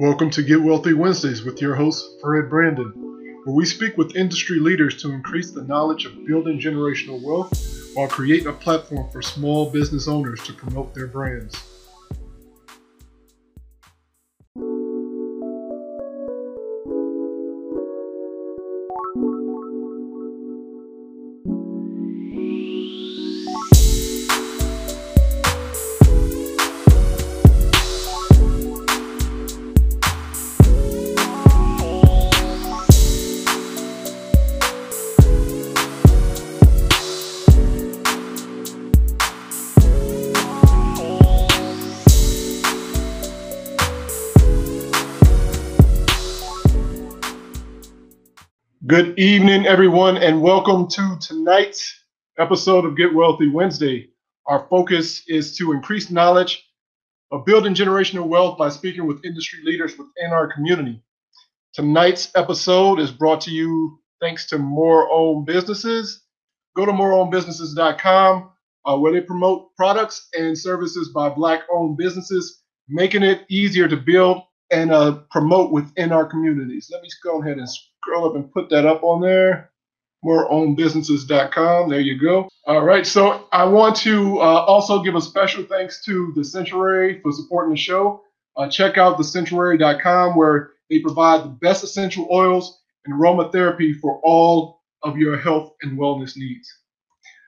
Welcome to Get Wealthy Wednesdays with your host, Fred Brandon, where we speak with industry leaders to increase the knowledge of building generational wealth while creating a platform for small business owners to promote their brands. Everyone, and welcome to tonight's episode of Get Wealthy Wednesday. Our focus is to increase knowledge of building generational wealth by speaking with industry leaders within our community. Tonight's episode is brought to you thanks to More Owned Businesses. Go to moreownedbusinesses.com uh, where they promote products and services by Black owned businesses, making it easier to build and uh, promote within our communities. Let me go ahead and scroll up and put that up on there. MoreOwnedBusinesses.com. There you go. All right. So I want to uh, also give a special thanks to the Sanctuary for supporting the show. Uh, check out thesanctuary.com where they provide the best essential oils and aromatherapy for all of your health and wellness needs.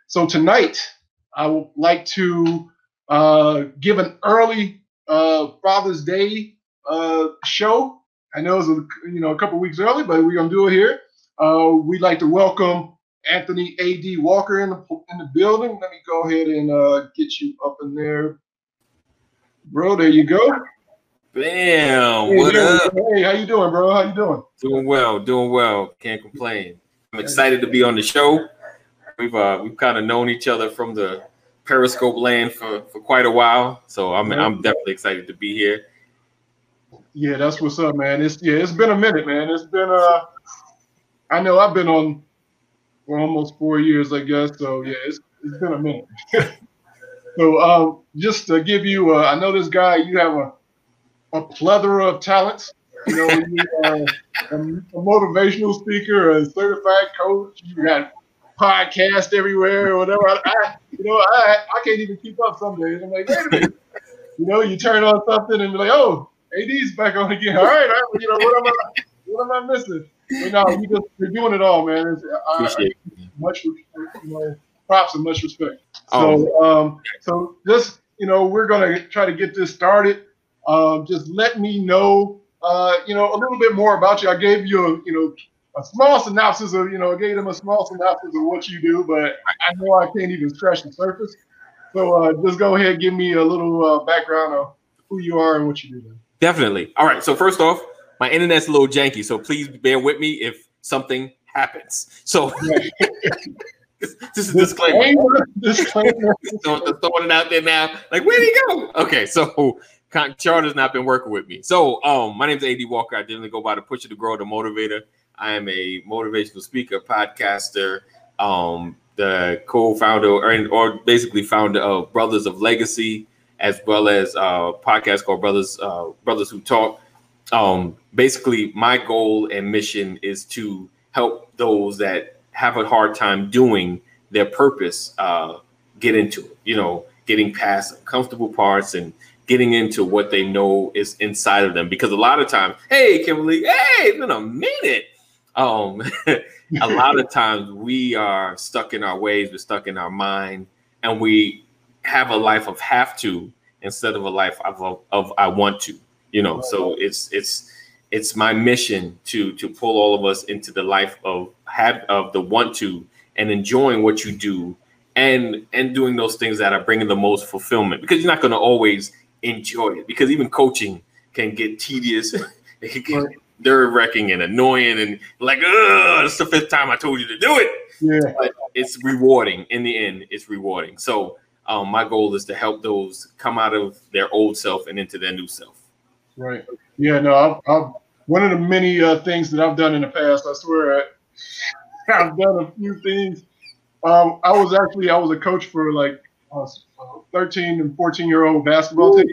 So tonight, I would like to uh, give an early uh, Father's Day uh, show. I know it's a, you know a couple weeks early, but we're gonna do it here. Uh, we'd like to welcome Anthony A.D. Walker in the in the building. Let me go ahead and uh, get you up in there, bro. There you go. Bam! Hey, what up? Hey, how you doing, bro? How you doing? Doing well, doing well. Can't complain. I'm excited to be on the show. We've uh, we've kind of known each other from the Periscope land for, for quite a while, so I'm I'm definitely excited to be here. Yeah, that's what's up, man. It's yeah, it's been a minute, man. It's been uh I know I've been on for almost four years, I guess. So yeah, it's it's been a minute. so um just to give you uh, I know this guy, you have a a plethora of talents. You know, you are a, a motivational speaker, a certified coach, you got podcast everywhere or whatever. I, I, you know, I I can't even keep up some days. I'm like, wait a minute. You know, you turn on something and be like, oh, AD's back on again. All right, all right. You know what am I? What am I missing? But no, you just you're doing it all, man. It's, Appreciate I, much you know, props and much respect. Oh. So, um, so just you know, we're gonna try to get this started. Um, just let me know, uh, you know, a little bit more about you. I gave you, a, you know, a small synopsis of, you know, I gave them a small synopsis of what you do, but I know I can't even scratch the surface. So uh, just go ahead, and give me a little uh, background of who you are and what you do. Definitely. All right. So first off, my internet's a little janky, so please bear with me if something happens. So this, is disclaimer. disclaimer. so throwing it out there now. Like, where'd he go? Okay, so Charter's not been working with me. So um, my name is AD Walker. I generally go by the Pusher to Grow, the Motivator. I am a motivational speaker, podcaster, um, the co-founder or, or basically founder of Brothers of Legacy as well as a podcast called Brothers uh, Brothers Who Talk. Um, basically, my goal and mission is to help those that have a hard time doing their purpose uh, get into it. You know, getting past uncomfortable parts and getting into what they know is inside of them. Because a lot of times, hey, Kimberly, hey, it's been a minute. Um, a lot of times we are stuck in our ways, we're stuck in our mind, and we have a life of have to instead of a life of, of I want to, you know. So it's it's it's my mission to to pull all of us into the life of have of the want to and enjoying what you do and and doing those things that are bringing the most fulfillment because you're not going to always enjoy it because even coaching can get tedious. It can get nerve wracking and annoying and like oh it's the fifth time i told you to do it. Yeah. But it's rewarding. In the end it's rewarding. So um, my goal is to help those come out of their old self and into their new self. Right. Yeah. No. I've, I've one of the many uh, things that I've done in the past. I swear, I, have done a few things. Um, I was actually I was a coach for like uh, 13 and 14 year old basketball team.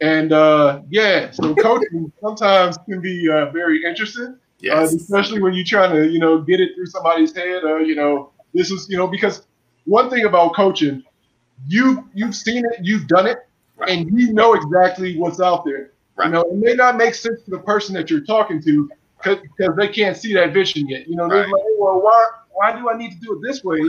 And uh, yeah, so coaching sometimes can be uh, very interesting, uh, Yes. especially when you're trying to, you know, get it through somebody's head. Or you know, this is, you know, because one thing about coaching, you you've seen it, you've done it, Right. and you know exactly what's out there. Right. You know, it may not make sense to the person that you're talking to because they can't see that vision yet. You know, they're Right. like, well, why why do I need to do it this way?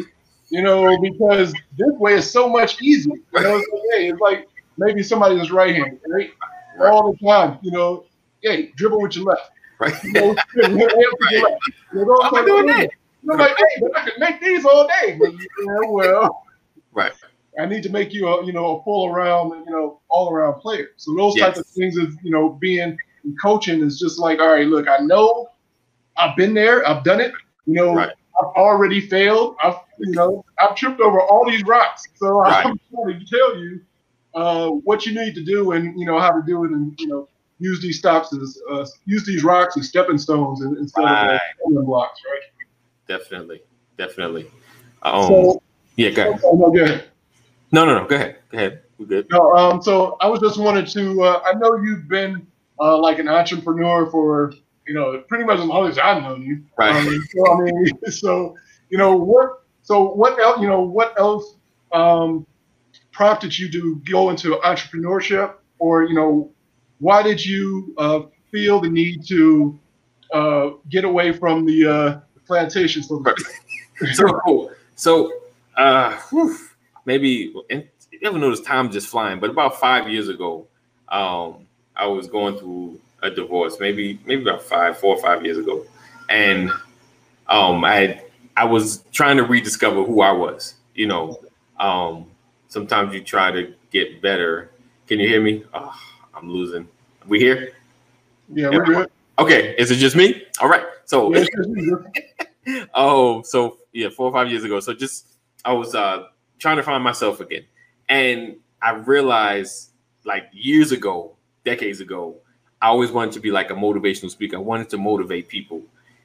You know, because this way is so much easier. You know, it's like, hey, it's like maybe somebody that's right-handed, right? Right. All the time, you know, hey, dribble with your left. Right. You know, hit with your left. You know, Why am I doing that? You're like, hey, but I can make these all day. But, yeah, well, Right. I need to make you a you know a full around you know all around player. So those types of things is you know being in coaching is just like all right, look, I know I've been there, I've done it. You know, Right. I've already failed. I've you know I've tripped over all these rocks. So Right. I'm trying to tell you uh, what you need to do and you know how to do it and you know use these stops as uh, use these rocks as stepping stones instead of Right. uh, stumbling blocks, right? Definitely. Definitely. Um, So yeah, go ahead. oh, no, go ahead. No, no, no. Go ahead. Go ahead. We're good. No, um, so I was just wanted to. Uh, I know you've been uh, like an entrepreneur for you know pretty much as long as I've known you. Right. Um, so I mean, so you know what? So what else? You know what else um, prompted you to go into entrepreneurship, or you know, why did you uh, feel the need to uh, get away from the uh, plantation? So so so uh whew, maybe and you ever notice time just flying but about five years ago um i was going through a divorce maybe maybe about five four or five years ago. And um i i was trying to rediscover who i was you know. Um sometimes you try to get better. Can you hear me? Oh, i'm losing. We here? Yeah, we're good. okay is it just me? All right so Yeah, it's just you. oh, so yeah, four or five years ago. So just I was uh trying to find myself again. And I realized like years ago, decades ago, I always wanted to be like a motivational speaker. I wanted to motivate people.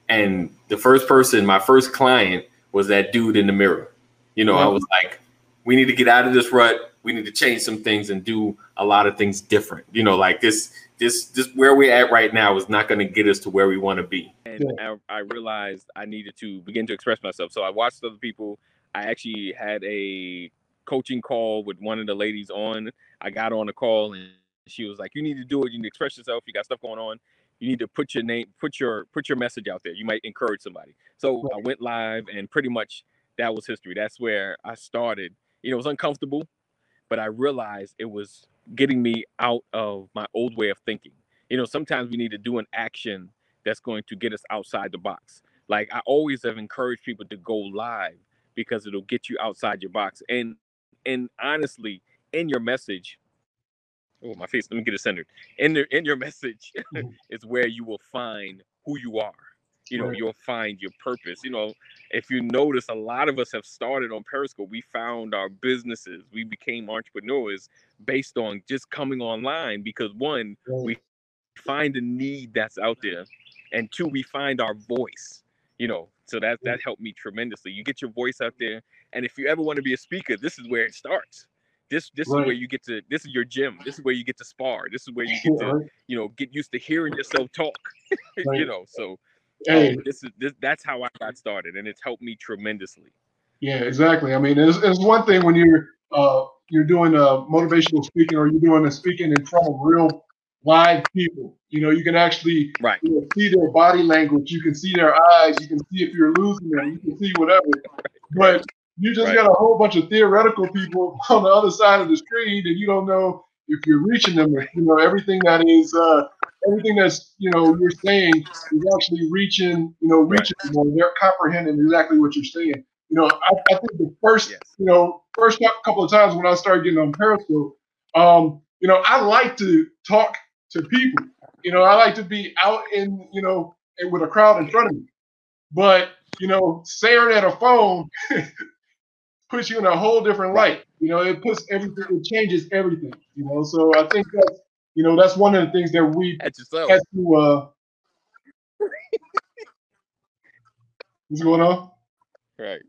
And the first person, my first client was that dude in the mirror. You know, I mm-hmm. was like, we need to get out of this rut. We need to change some things and do a lot of things different. You know, like this, this, this where we're at right now is not going to get us to where we want to be. and I, I realized I needed to begin to express myself. So I watched other people. I actually had a coaching call with one of the ladies on. I got on the call and she was like, "You need to do it. You need to express yourself. You got stuff going on. You need to put your name, put your put your message out there. You might encourage somebody." So I went live, and pretty much that was history. That's where I started. You know, it was uncomfortable, but I realized it was getting me out of my old way of thinking. You know, sometimes we need to do an action that's going to get us outside the box. Like I always have encouraged people to go live because it'll get you outside your box. And and honestly, in your message, oh my face, let me get it centered. In the in your message Mhm. is where you will find who you are. You know, Right. you'll find your purpose. You know, if you notice, a lot of us have started on Periscope. We found our businesses. We became entrepreneurs based on just coming online because one, we find a need that's out there and two we find our voice you know so that that helped me tremendously. You get your voice out there and if you ever want to be a speaker this is where it starts. This this is where you get to this is your gym. This is where you get to spar. This is where you get to Right. you know get used to hearing yourself talk Right. you know so Hey, um, this is this, that's how i got started and it's helped me tremendously. Yeah, exactly. I mean, it's, it's one thing when you're uh, you're doing a motivational speaking or you're doing a speaking in front of real live people. You know, you can actually right you know, see their body language. You can see their eyes. You can see if you're losing them. You can see whatever. But you just Right. got a whole bunch of theoretical people on the other side of the screen, and you don't know if you're reaching them. You know, everything that is uh, everything that's you know you're saying is actually reaching. You know, Right. reaching them. They're comprehending exactly what you're saying. You know, I, I think the first yes you know, first couple of times when I started getting on Periscope, um, you know, I like to talk to people. You know, I like to be out in, you know, and with a crowd in front of me. But, you know, staring at a phone puts you in a whole different light. You know, it puts everything, it changes everything. You know, so I think that's, you know, that's one of the things that we at yourself had to. uh What's going on? right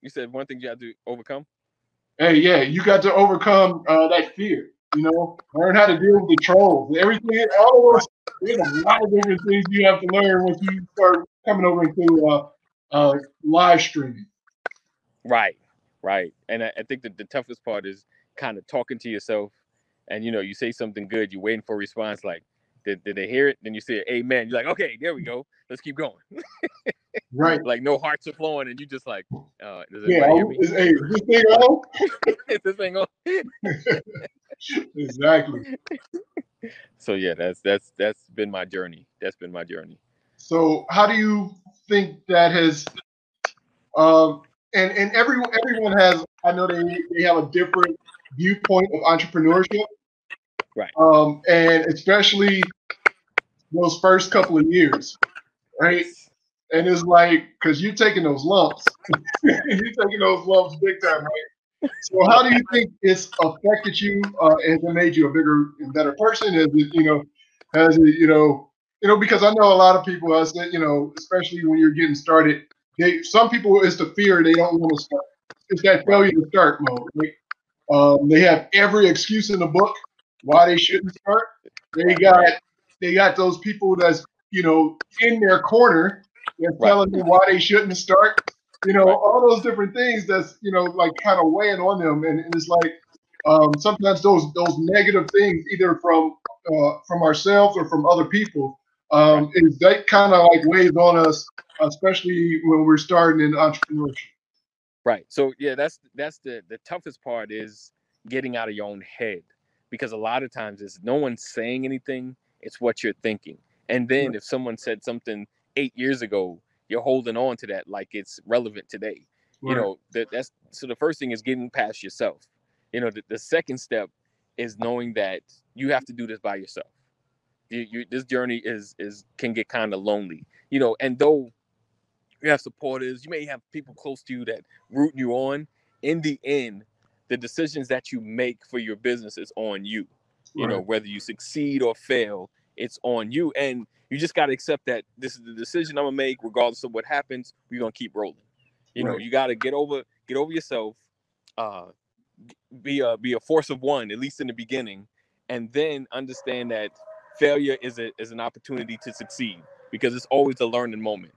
you said one thing you had to overcome Hey, yeah, you got to overcome uh, that fear. You know, learn how to deal with the trolls. Everything, all of those. There's a lot of different things you have to learn once you start coming over into uh, uh, live streaming. Right, right. And I, I think that the toughest part is kind of talking to yourself, and you know, you say something good, you're waiting for a response like, did, did they hear it? Then you say amen. You're like, okay, there we go. Let's keep going. right. Like no hearts are flowing, and you just like, uh, does yeah, hear me? Is, hey, this thing on? this thing on? exactly. So yeah, that's that's that's been my journey. That's been my journey. So how do you think that has um and and every everyone has I know they they have a different viewpoint of entrepreneurship. Right. Um, and especially those first couple of years, right? And it's like because you're taking those lumps, you're taking those lumps big time, right? So how do you think it's affected you? Uh, has it made you a bigger and better person? Has it, you know, has it, you know, you know, because I know a lot of people, I said, you know, especially when you're getting started, they some people it's the fear they don't want to start. It's that failure to start mode. Right? Um, they have every excuse in the book why they shouldn't start. They got they got those people that's you know in their corner and right. telling me why they shouldn't start. You know, all those different things that's you know like kind of weighing on them, and, and it's like um, sometimes those those negative things either from uh, from ourselves or from other people um, is that kind of like weighs on us, especially when we're starting in entrepreneurship. Right. So yeah, that's that's the the toughest part is getting out of your own head because a lot of times it's no one's saying anything, it's what you're thinking. And then if someone said something eight years ago, you're holding on to that like it's relevant today. Right. You know, that that's so the first thing is getting past yourself. You know, the, the second step is knowing that you have to do this by yourself. You, you this journey is is can get kind of lonely. You know, and though you have supporters, you may have people close to you that root you on. In the end, the decisions that you make for your business is on you. You right. know, whether you succeed or fail, it's on you. And you just got to accept that this is the decision I'm gonna make, regardless of what happens. We're gonna keep rolling. You right. know, you got to get over get over yourself. Uh, be a be a force of one, at least in the beginning, and then understand that failure is a is an opportunity to succeed because it's always a learning moment.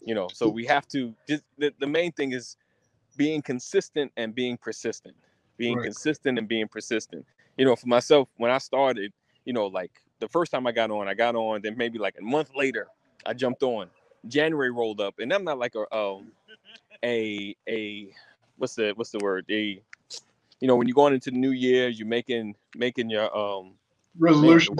You know, so we have to just the, the main thing is being consistent and being persistent being right. consistent and being persistent you know for myself when i started you know like the first time i got on i got on then maybe like a month later i jumped on. January rolled up and i'm not like a um a a what's the what's the word? A you know when you're going into the new year you're making making your um resolution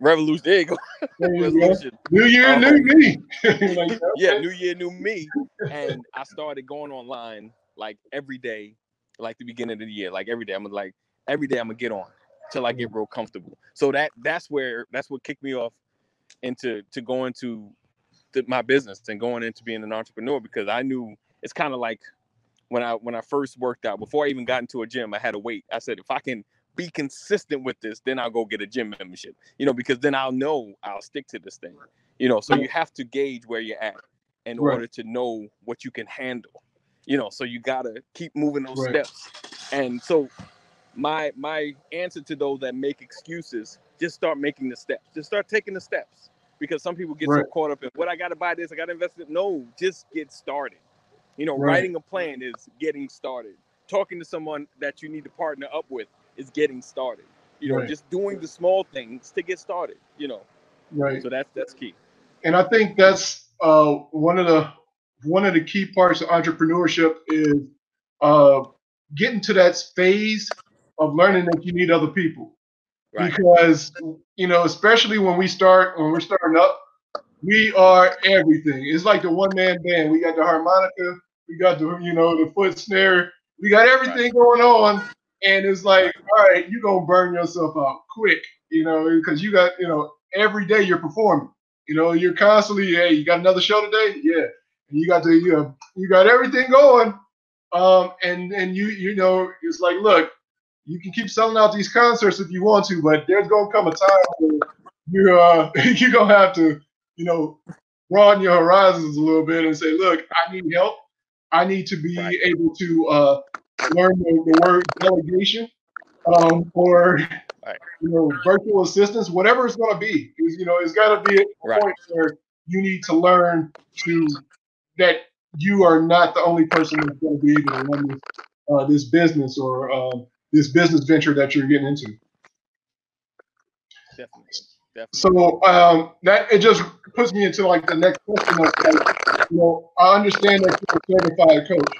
revolution there you go resolution new year um, new me. Like, yeah new year new me. And i started going online like every day, like the beginning of the year, like every day. I'm like every day I'm gonna get on till I get real comfortable. So that that's where that's what kicked me off into to going to the, my business and going into being an entrepreneur because I knew it's kind of like when I when I first worked out before I even got into a gym, I had to wait. I said if I can be consistent with this, then I'll go get a gym membership. You know, because then I'll know I'll stick to this thing. You know, so you have to gauge where you're at in right. order to know what you can handle you know so you gotta keep moving those right. steps and so my my answer to those that make excuses just start making the steps. Just start taking the steps. Because some people get right. so caught up in what i gotta buy this? I gotta invest it no just get started. You know right. writing a plan is getting started. Talking to someone that you need to partner up with is getting started. You know just doing the small things to get started you know. Right. So that's that's key. And i think that's uh one of the one of the key parts of entrepreneurship is uh, getting to that phase of learning that you need other people. Right. Because you know, especially when we start when we're starting up, we are everything. It's like the one man band. We got the harmonica, we got the you know the foot snare, we got everything right. going on, and it's like, all right, you're gonna burn yourself out quick, you know, because you got you know every day you're performing. You know, you're constantly, hey, you got another show today? Yeah and you got the you know you got everything going, um, and and you you know it's like look, you can keep selling out these concerts if you want to, but there's gonna come a time where you uh you're gonna have to you know broaden your horizons a little bit and say, look, I need help. I need to be right. able to uh, learn the, the, word delegation. um, or right. you know, virtual assistants, whatever it's going to be. Is you know, it's got to be a right. point where you need to learn to that you are not the only person that's going to be able to run this, uh, this business or um, this business venture that you're getting into. Definitely. Definitely. So um, that it just puts me into like the next question. Of, like, you know, I understand that you're a certified coach.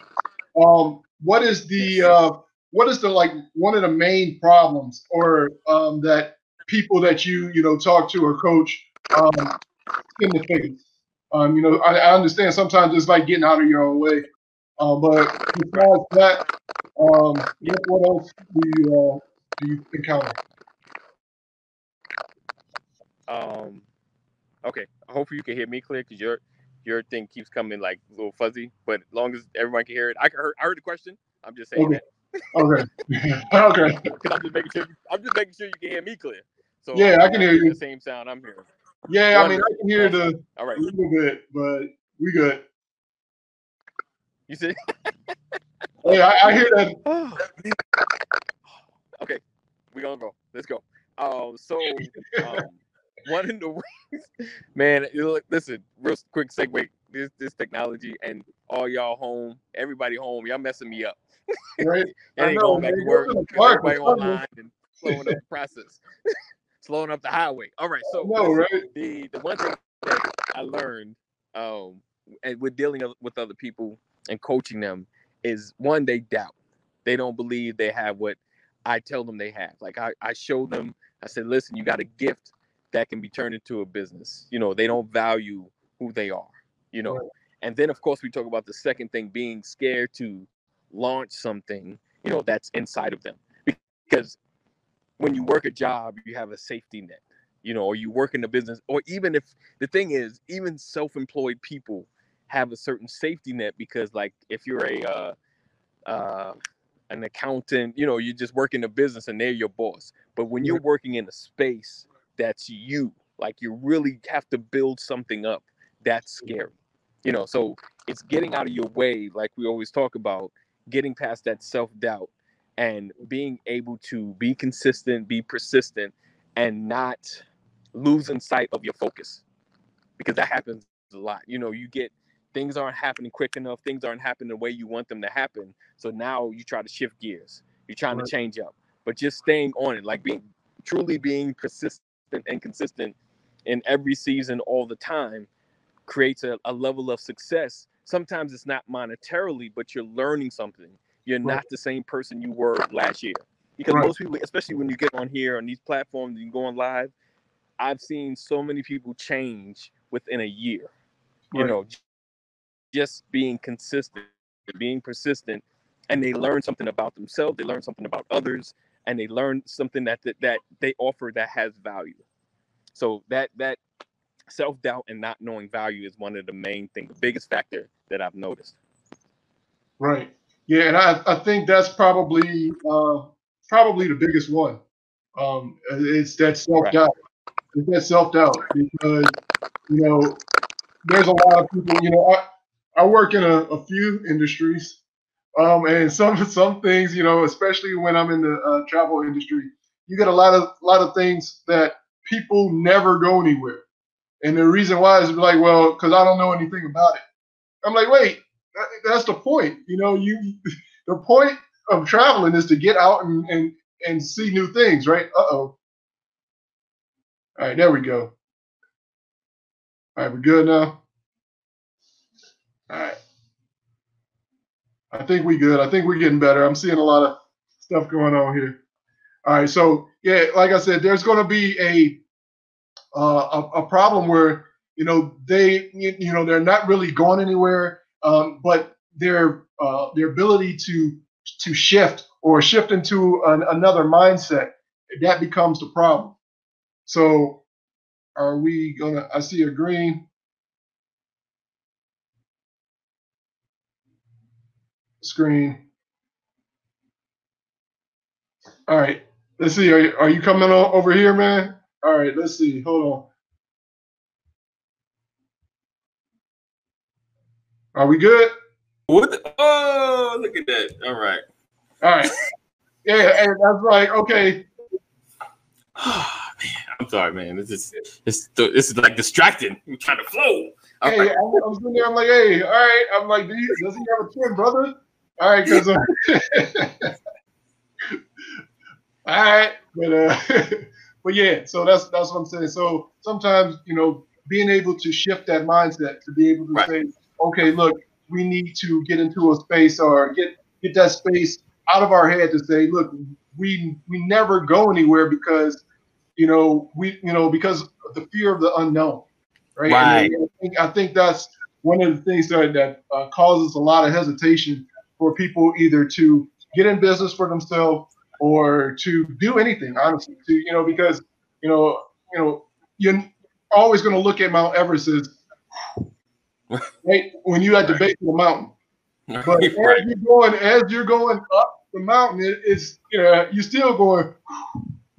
Um, what is the uh, what is the like one of the main problems or um, that people that you you know talk to or coach um, in the face? Um, you know, I, I, understand sometimes it's like getting out of your own way, uh, but besides that, um, what, what else do you uh, do you encounter? Um, okay. Hopefully you can hear me clear because your your thing keeps coming like a little fuzzy. But as long as everyone can hear it, I heard I heard the question. I'm just saying okay. that. okay. okay. I'm just making sure. I'm just making sure you can hear me clear. So yeah, I can hear you. The same sound I'm hearing. Yeah, I mean I can hear the all right a little bit, but we good. You see? hey, I, I hear that. okay, we gonna go. Let's go. Um, so um, one in the ways, man. Listen, real quick segue. This this technology and all y'all home, everybody home. Y'all messing me up. Right. and ain't going back to work. Everybody online and slowing up the process, slowing up the highway. All right. So know, right? the the one thing that I learned, um, and with dealing with other people and coaching them is one they doubt. They don't believe they have what I tell them they have. Like I, I show them, I said, listen, you got a gift that can be turned into a business. You know, they don't value who they are, you know. Right. And then of course we talk about the second thing being scared to launch something, you know, that's inside of them. Because when you work a job, you have a safety net, you know, or you work in a business, or even if the thing is, even self-employed people have a certain safety net because like if you're a uh, uh, an accountant, you know, you just work in a business and they're your boss. But when you're working in a space that's you. Like you really have to build something up. That's scary. You know, so it's getting out of your way, like we always talk about, getting past that self-doubt and being able to be consistent, be persistent, and not losing sight of your focus. Because that happens a lot. You know, you get things aren't happening quick enough, things aren't happening the way you want them to happen. So now you try to shift gears. You're trying right. to change up. But just staying on it, like being truly being persistent and consistent in every season all the time creates a, a level of success. Sometimes it's not monetarily, but you're learning something. You're right. not the same person you were last year. Because right. most people, especially when you get on here on these platforms and you go on live, I've seen so many people change within a year. You know, just being consistent, being persistent, and they learn something about themselves, they learn something about others, and they learn something that that, that they offer that has value. So that that self doubt and not knowing value is one of the main things, the biggest factor that I've noticed. Right. Yeah, and I, I think that's probably uh, probably the biggest one. Um, it's that self doubt. Right. It's that self doubt because you know there's a lot of people. You know, I I work in a, a few industries, um, and some some things, you know, especially when I'm in the uh, travel industry, you get a lot of lot of things that people never go anywhere. And the reason why is like, well, because I don't know anything about it. I'm like, wait, that, that's the point. You know, you the point of traveling is to get out and and, and see new things, right? Uh oh. All right, there we go. All right, we're good now. All right. I think we good. I think we're getting better. I'm seeing a lot of stuff going on here. All right, so yeah, like I said, there's going to be a, uh, a a problem where you know they you know they're not really going anywhere, um, but their uh, their ability to to shift or shift into an, another mindset that becomes the problem. So, are we gonna? I see a green. Screen. All right, let's see. Are you, are you coming over here, man? All right, let's see. Hold on. Are we good? What? The, oh, look at that. All right. All right. Yeah, and I was like, okay. Oh, man, I'm sorry, man. This is this this is like distracting. I'm trying to flow. Hey, right. I'm, I'm sitting there. I'm like, hey, all right. I'm like, do you, does he have a twin brother? All right, because. All right, but uh, but yeah. So that's that's what I'm saying. So sometimes you know, being able to shift that mindset to be able to right. say, okay, look, we need to get into a space or get get that space out of our head to say, look, we we never go anywhere because you know we you know because of the fear of the unknown right? Right. I think, I think that's one of the things that that uh, causes a lot of hesitation for people either to get in business for themselves or to do anything. Honestly, to you know because you know you know you're always going to look at Mount Everest as right when you at the base of the mountain. But right. as you're going, as you're going up the mountain, it, it's you know you're still going,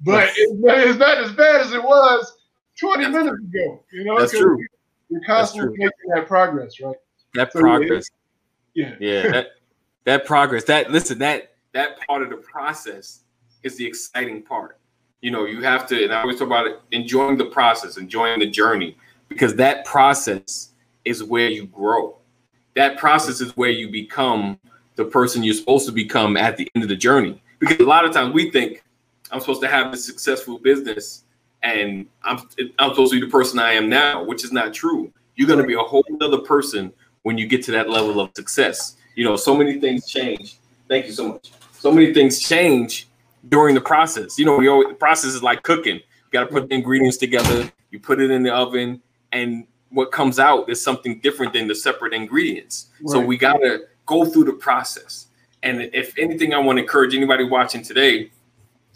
but it's, it's not as bad as it was 20 That's minutes true. ago. You know, That's true. You're constantly making that progress, right? That so, progress. Yeah. Yeah. that, that progress. That listen, that that part of the process is the exciting part. You know, you have to, and I always talk about it, enjoying the process, enjoying the journey, because that process is where you grow. That process is where you become the person you're supposed to become at the end of the journey. Because a lot of times we think I'm supposed to have a successful business and I'm I'm supposed to be the person I am now, which is not true. You're going to be a whole other person when you get to that level of success. You know, so many things change. Thank you so much. So many things change during the process. You know, we always the process is like cooking. You got to put the ingredients together. You put it in the oven, and what comes out is something different than the separate ingredients. Right. So we got to go through the process. And if anything, I want to encourage anybody watching today,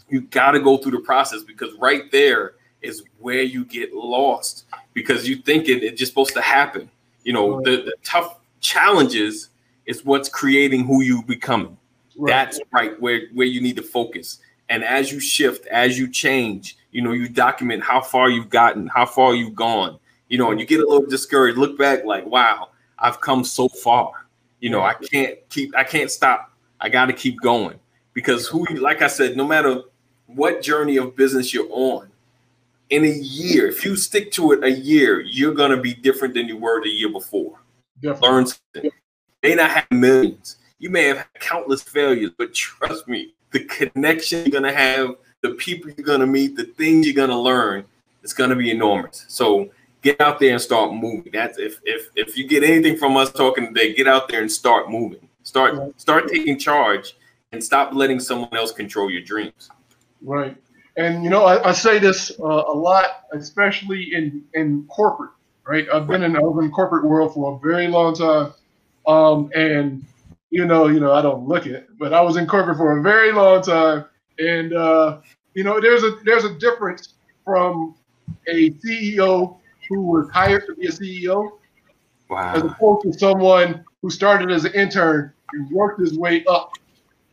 you got to go through the process because right there is where you get lost because you think it, it's just supposed to happen. You know, the, the tough challenges is what's creating who you becoming. Right. That's right where where you need to focus. And as you shift, as you change, you know, you document how far you've gotten, how far you've gone. You know, and you get a little discouraged. Look back, like, wow, I've come so far. You know, I can't keep, I can't stop. I got to keep going because who, like I said, no matter what journey of business you're on, in a year, if you stick to it a year, you're going to be different than you were the year before. Definitely. Learn something. May not have millions. You may have countless failures, but trust me, the connection you're going to have, the people you're going to meet, the things you're going to learn, it's going to be enormous. So get out there and start moving. That's if if if you get anything from us talking today, get out there and start moving. Start start taking charge and stop letting someone else control your dreams. Right. And you know, I, I say this uh, a lot, especially in in corporate. Right. I've been in the corporate world for a very long time, um, and you know, you know, I don't look it, but I was in corporate for a very long time, and uh, you know, there's a there's a difference from a CEO who was hired to be a CEO, wow. as opposed to someone who started as an intern and worked his way up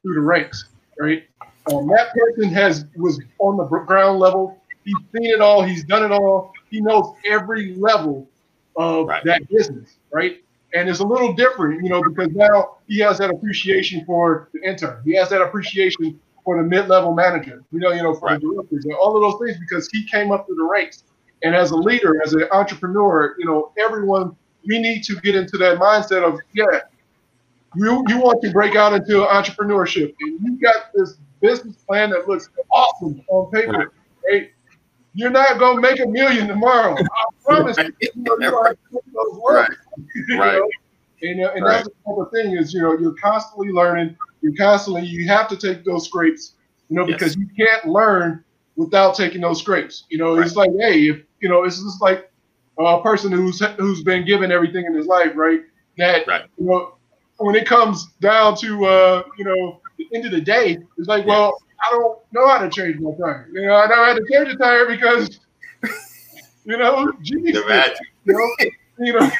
through the ranks. Right. Um, that person has was on the ground level. He's seen it all. He's done it all. He knows every level of right. that business, right? And it's a little different, you know, because now he has that appreciation for the intern. He has that appreciation for the mid-level manager. You know, you know, for right. the directors and all of those things because he came up through the ranks. And as a leader, as an entrepreneur, you know, everyone we need to get into that mindset of yeah, you you want to break out into entrepreneurship and you got this business plan that looks awesome on paper, right? You're not gonna make a million tomorrow. I promise you. you, know, you those work. Right. right. And, uh, and right. that's the of thing is you know you're constantly learning. You're constantly you have to take those scrapes, you know, because yes. you can't learn without taking those scrapes. You know, right. it's like hey, if you know, it's just like a person who's who's been given everything in his life, right? That right. you know, when it comes down to uh, you know the end of the day, it's like, well, I don't know how to change my tire. You know, I know how to change a tire because, you know, geez, you know, you know,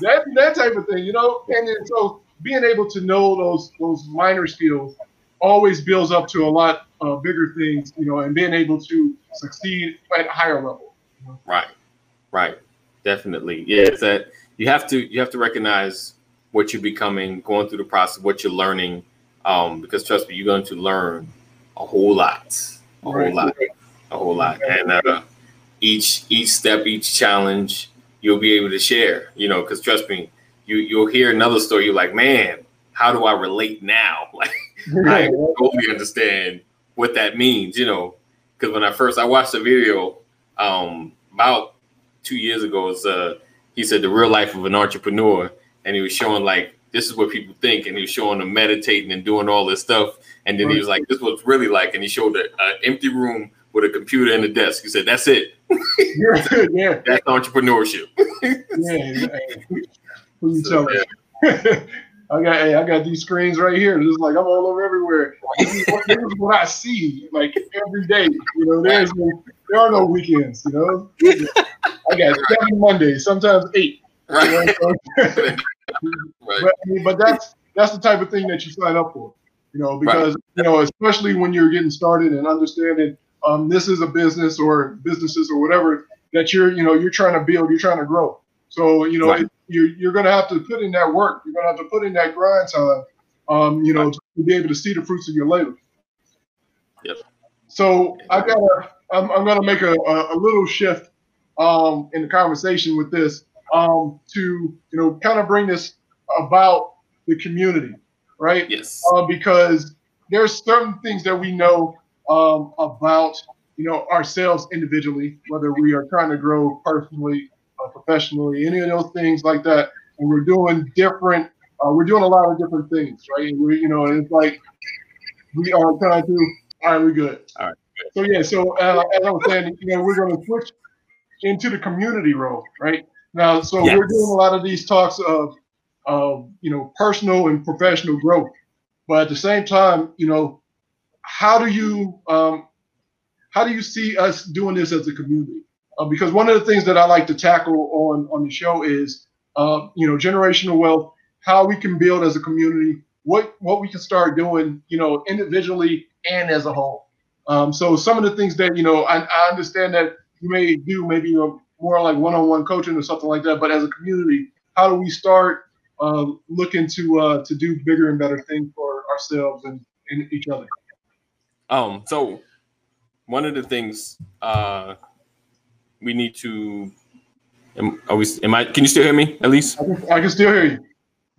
that that type of thing, you know, and then, so being able to know those those minor skills always builds up to a lot uh, bigger things, you know, and being able to succeed at a higher level. You know? Right, right, definitely. Yeah, it's that you have to you have to recognize what you're becoming, going through the process, what you're learning, um, because trust me, you're going to learn a whole lot, a right. whole lot, a whole lot, and uh, each each step, each challenge, you'll be able to share. You know, because trust me, you you'll hear another story. You're like, man, how do I relate now? Like, I totally understand what that means. You know, because when I first I watched the video um, about two years ago, uh, he said the real life of an entrepreneur, and he was showing like this is what people think, and he was showing them meditating and doing all this stuff, and then he was like, this was really like, and he showed an empty room with a computer and a desk. He said, "That's it. Yeah, yeah. That's entrepreneurship." yeah, who you so, yeah. I got hey, I got these screens right here. It's like I'm all over everywhere. This is, what, this is what I see like every day. You know, there's no, there are no weekends. You know, I got seven Mondays, sometimes eight. Right. You know, so, right. But, but that's that's the type of thing that you sign up for. You know, because right. you know, especially when you're getting started and understanding um, this is a business or businesses or whatever that you're you know you're trying to build, you're trying to grow. So you know right. you're you're going to have to put in that work. You're going to have to put in that grind time. Um, you know, right. to be able to see the fruits of your labor. Yep. So I gotta I'm, I'm gonna make a, a, a little shift um, in the conversation with this um, to you know kind of bring this about the community, right? Yes. Uh, because there's certain things that we know um, about you know ourselves individually, whether we are trying to grow personally, uh, professionally, any of those things like that, and we're doing different. Uh, we're doing a lot of different things, right? And we, you know, it's like we are trying to. All right, we good. All right. So yeah, so uh, as I was saying, you know, we're going to switch into the community role, right? Now, so yes. we're doing a lot of these talks of, of you know, personal and professional growth, but at the same time, you know, how do you um, how do you see us doing this as a community? Uh, because one of the things that I like to tackle on on the show is uh, you know generational wealth, how we can build as a community, what what we can start doing, you know, individually and as a whole. Um, so some of the things that you know, I, I understand that you may do maybe you know, more like one-on-one coaching or something like that, but as a community, how do we start uh, looking to uh, to do bigger and better things for ourselves and, and each other? Um, so one of the things uh, we need to am, are we, am I can you still hear me at least? I can, I can still hear you.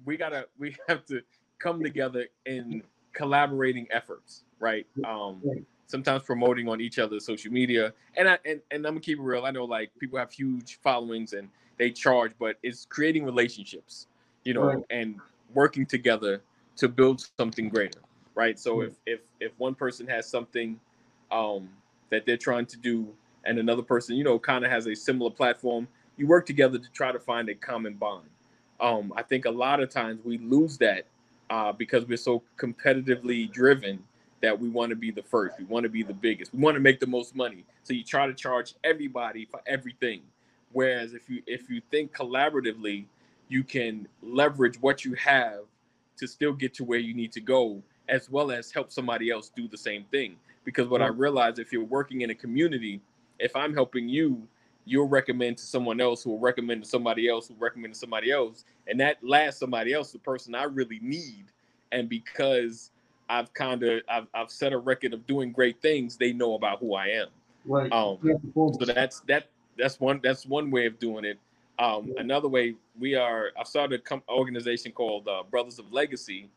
We gotta we have to come together in collaborating efforts, right? Um, sometimes promoting on each other's social media. And I and, and I'm gonna keep it real. I know like people have huge followings and they charge, but it's creating relationships, you know, right. and working together to build something greater right? So if if if one person has something um, that they're trying to do, and another person, you know, kind of has a similar platform, you work together to try to find a common bond. Um, I think a lot of times we lose that uh, because we're so competitively driven that we want to be the first, we want to be the biggest, we want to make the most money. So you try to charge everybody for everything. Whereas if you if you think collaboratively, you can leverage what you have to still get to where you need to go as well as help somebody else do the same thing. Because what I realize if you're working in a community, if I'm helping you, you'll recommend to someone else who will recommend to somebody else who will recommend to somebody else. And that last somebody else, the person I really need. And because I've kind of I've, I've set a record of doing great things, they know about who I am. Right. Um, so that's that that's one that's one way of doing it. Um, yeah. Another way we are I've started an organization called uh, Brothers of Legacy,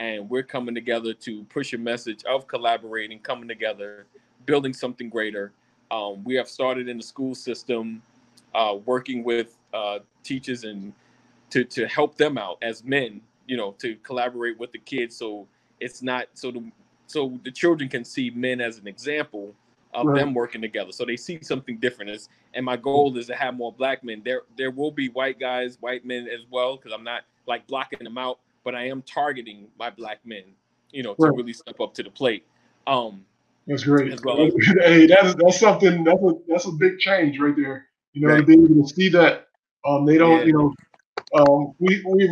and we're coming together to push a message of collaborating, coming together, building something greater. Um, we have started in the school system, uh, working with uh, teachers and to to help them out as men, you know, to collaborate with the kids. So it's not so the so the children can see men as an example of right. them working together. So they see something different. As, and my goal is to have more black men. There there will be white guys, white men as well, because I'm not like blocking them out but I am targeting my black men, you know, to really step up to the plate. Um, that's great. As well as, hey, that's that's something that's a that's a big change right there. You know, right. to be able to see that um, they don't, yeah. you know, um, we we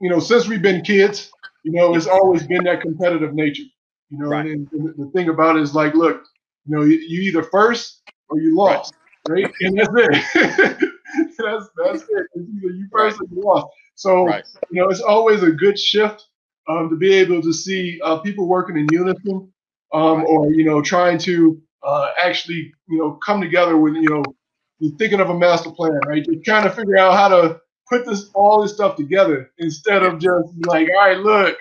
you know since we've been kids, you know, it's always been that competitive nature. You know, right. and, and the thing about it is like, look, you know, you, you either first or you lost, right? right? And that's it. that's that's it. It's either you first or you lost. So right. you know, it's always a good shift um, to be able to see uh, people working in unison, um, or you know, trying to uh, actually you know come together with you know, you're thinking of a master plan, right? You're trying to figure out how to put this all this stuff together instead of just like, all right, look,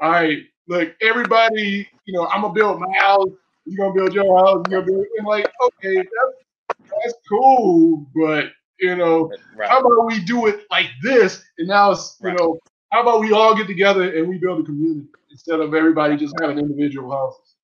all right, look, everybody, you know, I'm gonna build my house, you're gonna build your house, you're gonna build, and like, okay, that's that's cool, but you know, right. how about we do it like this? And now it's, you right. know, how about we all get together and we build a community instead of everybody just having individual houses?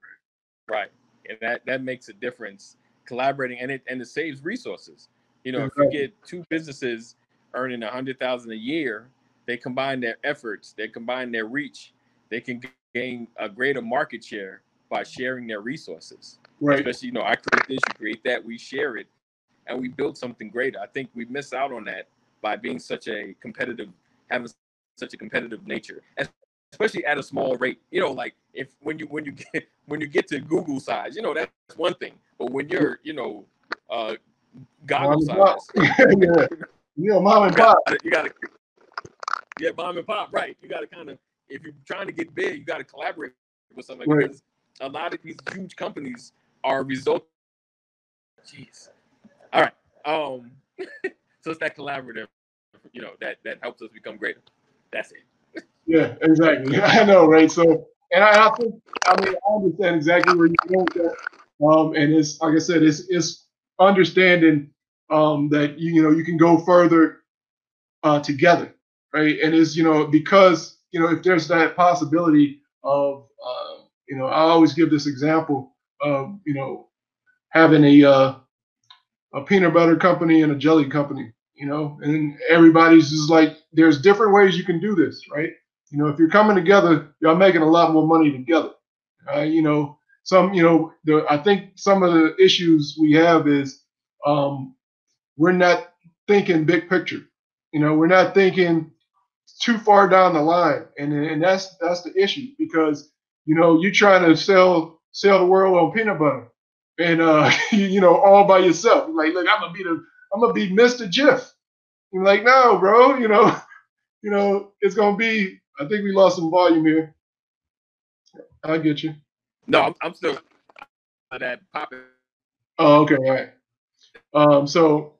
Right, and that that makes a difference. Collaborating and it and it saves resources. You know, exactly. if you get two businesses earning a hundred thousand a year, they combine their efforts, they combine their reach, they can gain a greater market share by sharing their resources. Right. Especially, you know, I create this, you create that, we share it, and we build something greater. I think we miss out on that by being such a competitive, having such a competitive nature, especially at a small rate. You know, like if when you when you get when you get to Google size, you know that's one thing, but when you're you know uh, Goggle size, yeah. You know, mom and pop. You got to, yeah, mom and pop, right? You got to kind of, if you're trying to get big, you got to collaborate with somebody right. because a lot of these huge companies are result. Jeez. All right. Um. so it's that collaborative, you know, that that helps us become greater. That's it. yeah, exactly. I know, right? So, and I, I think, I mean, I understand exactly where you're going that. Um, and it's like I said, it's it's understanding um, that you, you know you can go further uh, together, right? And it's you know because you know if there's that possibility of uh, you know I always give this example of you know having a uh, a peanut butter company and a jelly company, you know, and everybody's just like there's different ways you can do this, right? You know, if you're coming together, y'all making a lot more money together. Uh, you know, some, you know, the, I think some of the issues we have is um, we're not thinking big picture. You know, we're not thinking too far down the line, and and that's that's the issue because you know you're trying to sell sell the world on peanut butter, and uh, you know all by yourself. Like, look, I'm gonna be the I'm gonna be Mr. Jif. You're like, no, bro. You know, you know it's gonna be. I think we lost some volume here. I get you. No, I'm, I'm still that popping. Oh, okay, all right. Um, so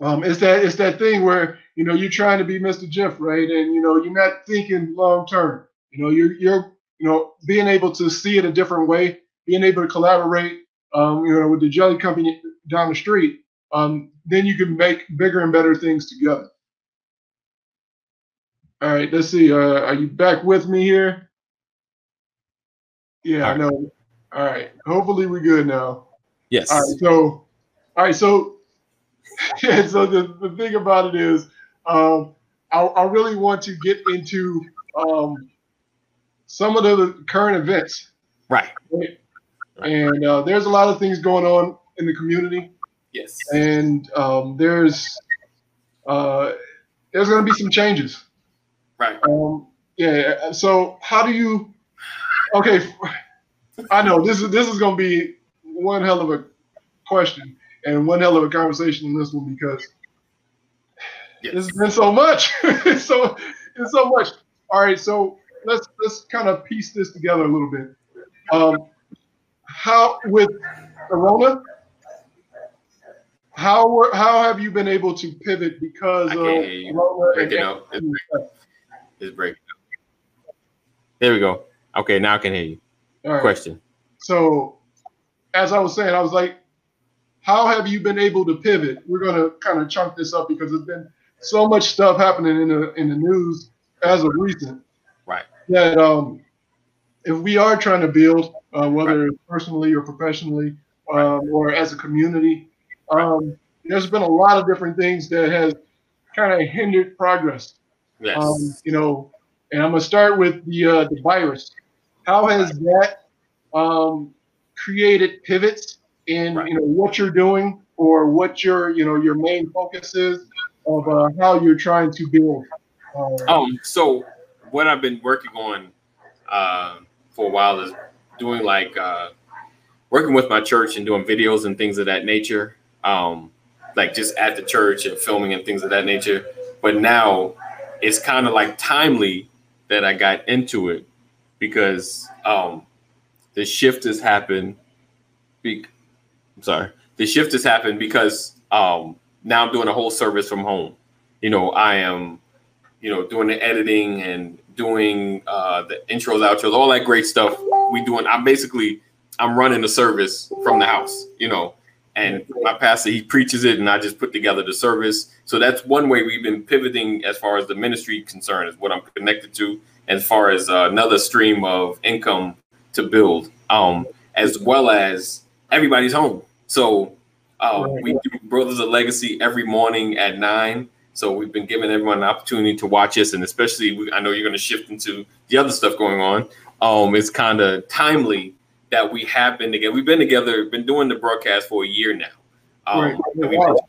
um, it's that it's that thing where you know you're trying to be Mr. Jeff, right? And you know you're not thinking long term. You know you're you're you know being able to see it a different way, being able to collaborate, um, you know, with the jelly company down the street. Um, then you can make bigger and better things together. All right, let's see. Uh, are you back with me here? Yeah, I know. All right. Hopefully we're good now. Yes. All right. So, all right. So yeah, so the, the thing about it is, um, I, I really want to get into um, some of the current events. Right. right? And uh, there's a lot of things going on in the community. Yes. And um, there's uh, there's going to be some changes. Right. Um, yeah. So how do you? Okay. I know this is this is going to be one hell of a question and one hell of a conversation in this one because yes. it's been so much. it's so it's so much. All right, so let's let's kind of piece this together a little bit. Um, how with Corona? How were, how have you been able to pivot because of Corona? Breaking up. It's, it's breaking up. There we go. Okay, now I can hear you. All right. Question. So, as I was saying, I was like, how have you been able to pivot? We're going to kind of chunk this up because there's been so much stuff happening in the in the news as of recent. Right. That um, if we are trying to build, uh, whether right. personally or professionally, um, or as a community, um, there's been a lot of different things that has kind of hindered progress. Yes. Um, you know, and I'm gonna start with the uh, the virus. How has that um, created pivots in right. you know what you're doing or what your you know your main focus is of uh, how you're trying to build. Uh, um, so what I've been working on uh, for a while is doing like uh, working with my church and doing videos and things of that nature. Um, like just at the church and filming and things of that nature. But now it's kind of like timely that I got into it because um, the shift has happened. Be, I'm sorry, the shift has happened because um, now I'm doing a whole service from home. You know, I am, you know, doing the editing and doing uh, the intros, outros, all that great stuff. We doing. I'm basically I'm running the service from the house. You know, and my pastor he preaches it, and I just put together the service. So that's one way we've been pivoting as far as the ministry concern is what I'm connected to, as far as uh, another stream of income to build, um, as well as everybody's home. So uh, we do Brothers of Legacy every morning at nine. So we've been giving everyone an opportunity to watch us, and especially we, I know you're going to shift into the other stuff going on. Um, it's kind of timely that we have been together. We've been together, been doing the broadcast for a year now. Um, right. About,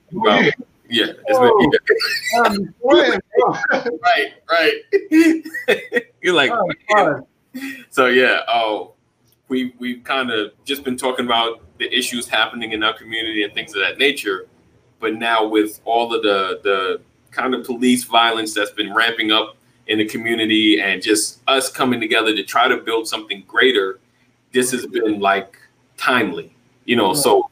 yeah, been, yeah. right, right. You're like, oh, so yeah. Oh, we we've kind of just been talking about the issues happening in our community and things of that nature. But now with all of the the kind of police violence that's been ramping up in the community and just us coming together to try to build something greater, this has been like timely, you know. So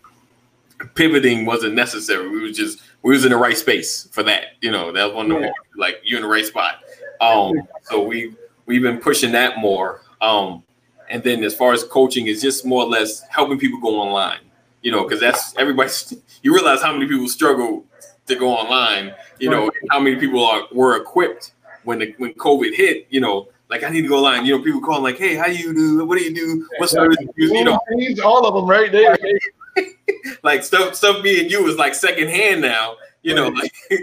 pivoting wasn't necessary. We was just we was in the right space for that. You know, that was one of the like you in the right spot. Um, so we we've been pushing that more. Um, and then as far as coaching, is just more or less helping people go online. You know, because that's everybody. You realize how many people struggle to go online. You know, how many people are were equipped when the, when COVID hit. You know, like I need to go online. You know, people calling like, "Hey, how you do? What do you do? What service you You know, all of them right there. like stuff, stuff. Me and you is like secondhand now. You know, like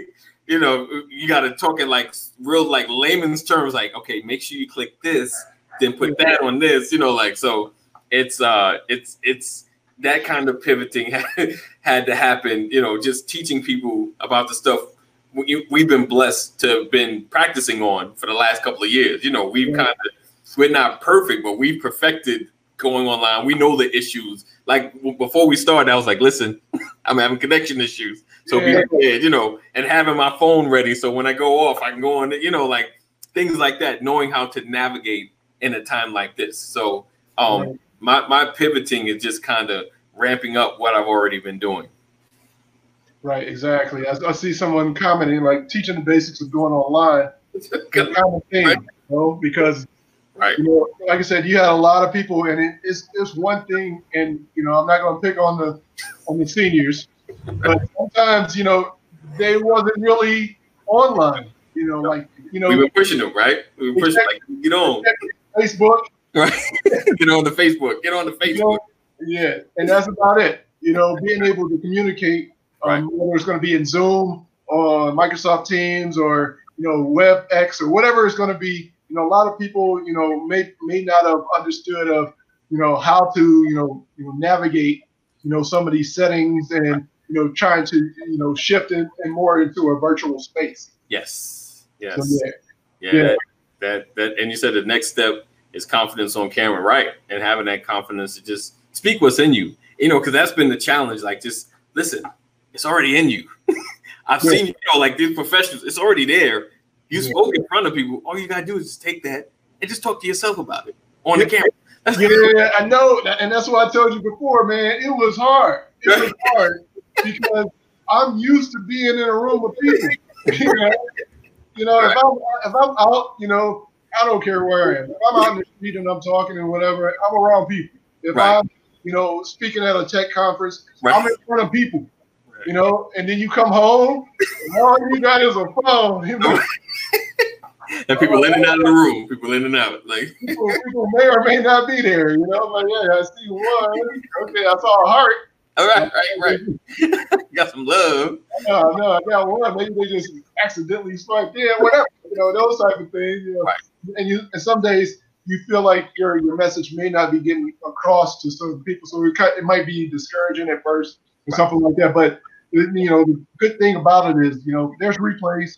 you know, you got to talk in like real like layman's terms. Like, okay, make sure you click this then put that on this, you know, like so it's uh it's it's that kind of pivoting had, had to happen, you know, just teaching people about the stuff we, we've been blessed to have been practicing on for the last couple of years. You know, we've yeah. kind of we're not perfect, but we've perfected going online. We know the issues. Like before we started, I was like, listen, I'm having connection issues. So yeah. be prepared, you know, and having my phone ready so when I go off, I can go on, you know, like things like that, knowing how to navigate in a time like this. So um, right. my my pivoting is just kind of ramping up what I've already been doing. Right, exactly. I, I see someone commenting like teaching the basics of going online. It's kind of thing, right. you know, because right. you know, like I said, you had a lot of people, and it, it's it's one thing, and you know, I'm not going to pick on the on the seniors, but sometimes you know they wasn't really online. You know, like you know, we were pushing them, right? We were pushing like get on. Facebook. Right. Get on the Facebook. Get on the Facebook. You know, yeah, and that's about it. You know, being able to communicate, um, whether it's going to be in Zoom or Microsoft Teams or you know WebEx or whatever it's going to be. You know, a lot of people, you know, may may not have understood of you know how to you know you know navigate you know some of these settings and you know trying to you know shift in, and more into a virtual space. Yes. Yes. So, yeah. yeah. yeah that that and you said the next step is confidence on camera, right? And having that confidence to just speak what's in you, you know, because that's been the challenge. Like, just listen, it's already in you. I've yeah. seen you know, like these professionals, it's already there. You yeah. spoke in front of people. All you gotta do is just take that and just talk to yourself about it on yeah. the camera. yeah, I know, and that's what I told you before, man. It was hard. It was hard because I'm used to being in a room with people. You know? You know, right. if I'm if I'm out, you know, I don't care where I am. If I'm out in the street and I'm talking and whatever, I'm around people. If right. I'm, you know, speaking at a tech conference, right. I'm in front of people. You know, and then you come home, and all you got is a phone. You know? and people in and out of the room. People in and out. Like people, people may or may not be there. You know, like yeah, I see one. Okay, I saw a heart. All right, right, right. got some love. No, no, I got one. Maybe they just accidentally swiped in, whatever. You know, those type of things. You know, right. and you and some days you feel like your your message may not be getting across to some people, so it, it might be discouraging at first or right. something like that. But you know, the good thing about it is, you know, there's replays,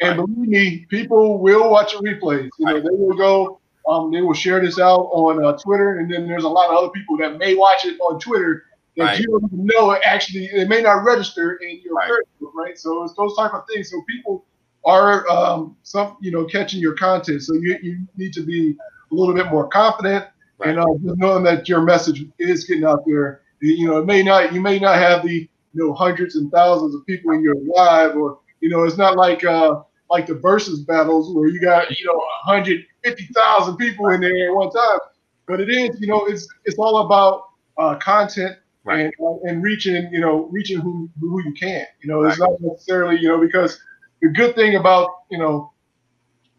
and right. believe me, people will watch the replays. You know, they will go. Um, they will share this out on uh, Twitter, and then there's a lot of other people that may watch it on Twitter that right. you don't even know it actually it may not register in your right. Facebook, right? So it's those type of things. So people are um, some you know catching your content. So you, you need to be a little bit more confident and uh, just knowing that your message is getting out there. You know, it may not you may not have the you know hundreds and thousands of people in your live, or you know, it's not like uh like the versus battles where you got you know 150,000 people in there at one time. But it is, you know, it's it's all about uh, content right. and uh, and reaching, you know, reaching who who you can. You know, it's right. not necessarily, you know, because the good thing about you know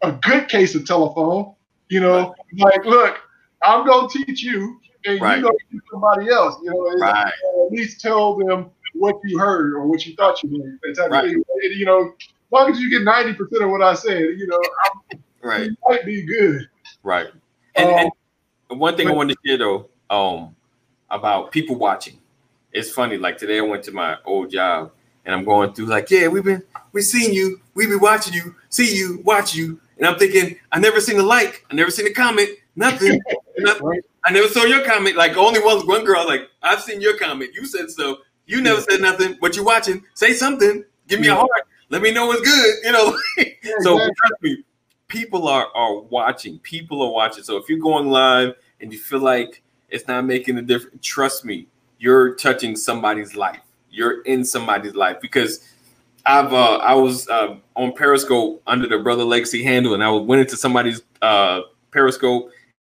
a good case of telephone, you know, right. like look, I'm gonna teach you, and right. you gonna teach somebody else. You know, right. at least tell them what you heard or what you thought you heard. Right. You know, as long as you get ninety percent of what I said, you know, I'm, right, might be good. Right. And, um, and one thing but, I wanted to share though, um, about people watching. It's funny. Like today, I went to my old job, and I'm going through like, yeah, we've been we've seen you, we've been watching you, see you, watch you, and I'm thinking, I never seen a like, I never seen a comment, nothing. nothing. I never saw your comment. Like only one one girl, like I've seen your comment. You said so. You never said nothing, but you're watching. Say something. Give me a heart. Let me know it's good. You know. So exactly. trust me, people are are watching. People are watching. So if you're going live and you feel like it's not making a difference, trust me, you're touching somebody's life. You're in somebody's life because I've uh, I was uh, on Periscope under the Brother Legacy handle, and I went into somebody's uh, Periscope.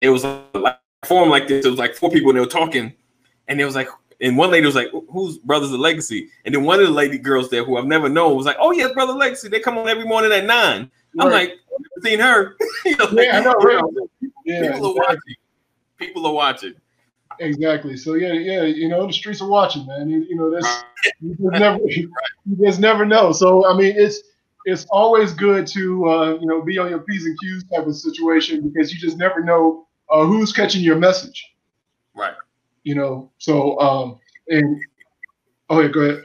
It was like a forum like this. It was like four people, and they were talking, and it was like, and one lady was like, "Who's Brothers of Legacy?" And then one of the lady girls there, who I've never known, was like, "Oh yes, Brother Legacy. They come on every morning at nine. Right. I'm like, I've seen her. you know, yeah, I know. Right. Yeah, people are watching. People are watching. Exactly. So yeah, yeah, you know, the streets are watching, man. You, you know, this you just never you just never know. So I mean, it's it's always good to uh, you know be on your p's and q's type of situation because you just never know uh, who's catching your message. Right. You know. So um and oh yeah, go ahead.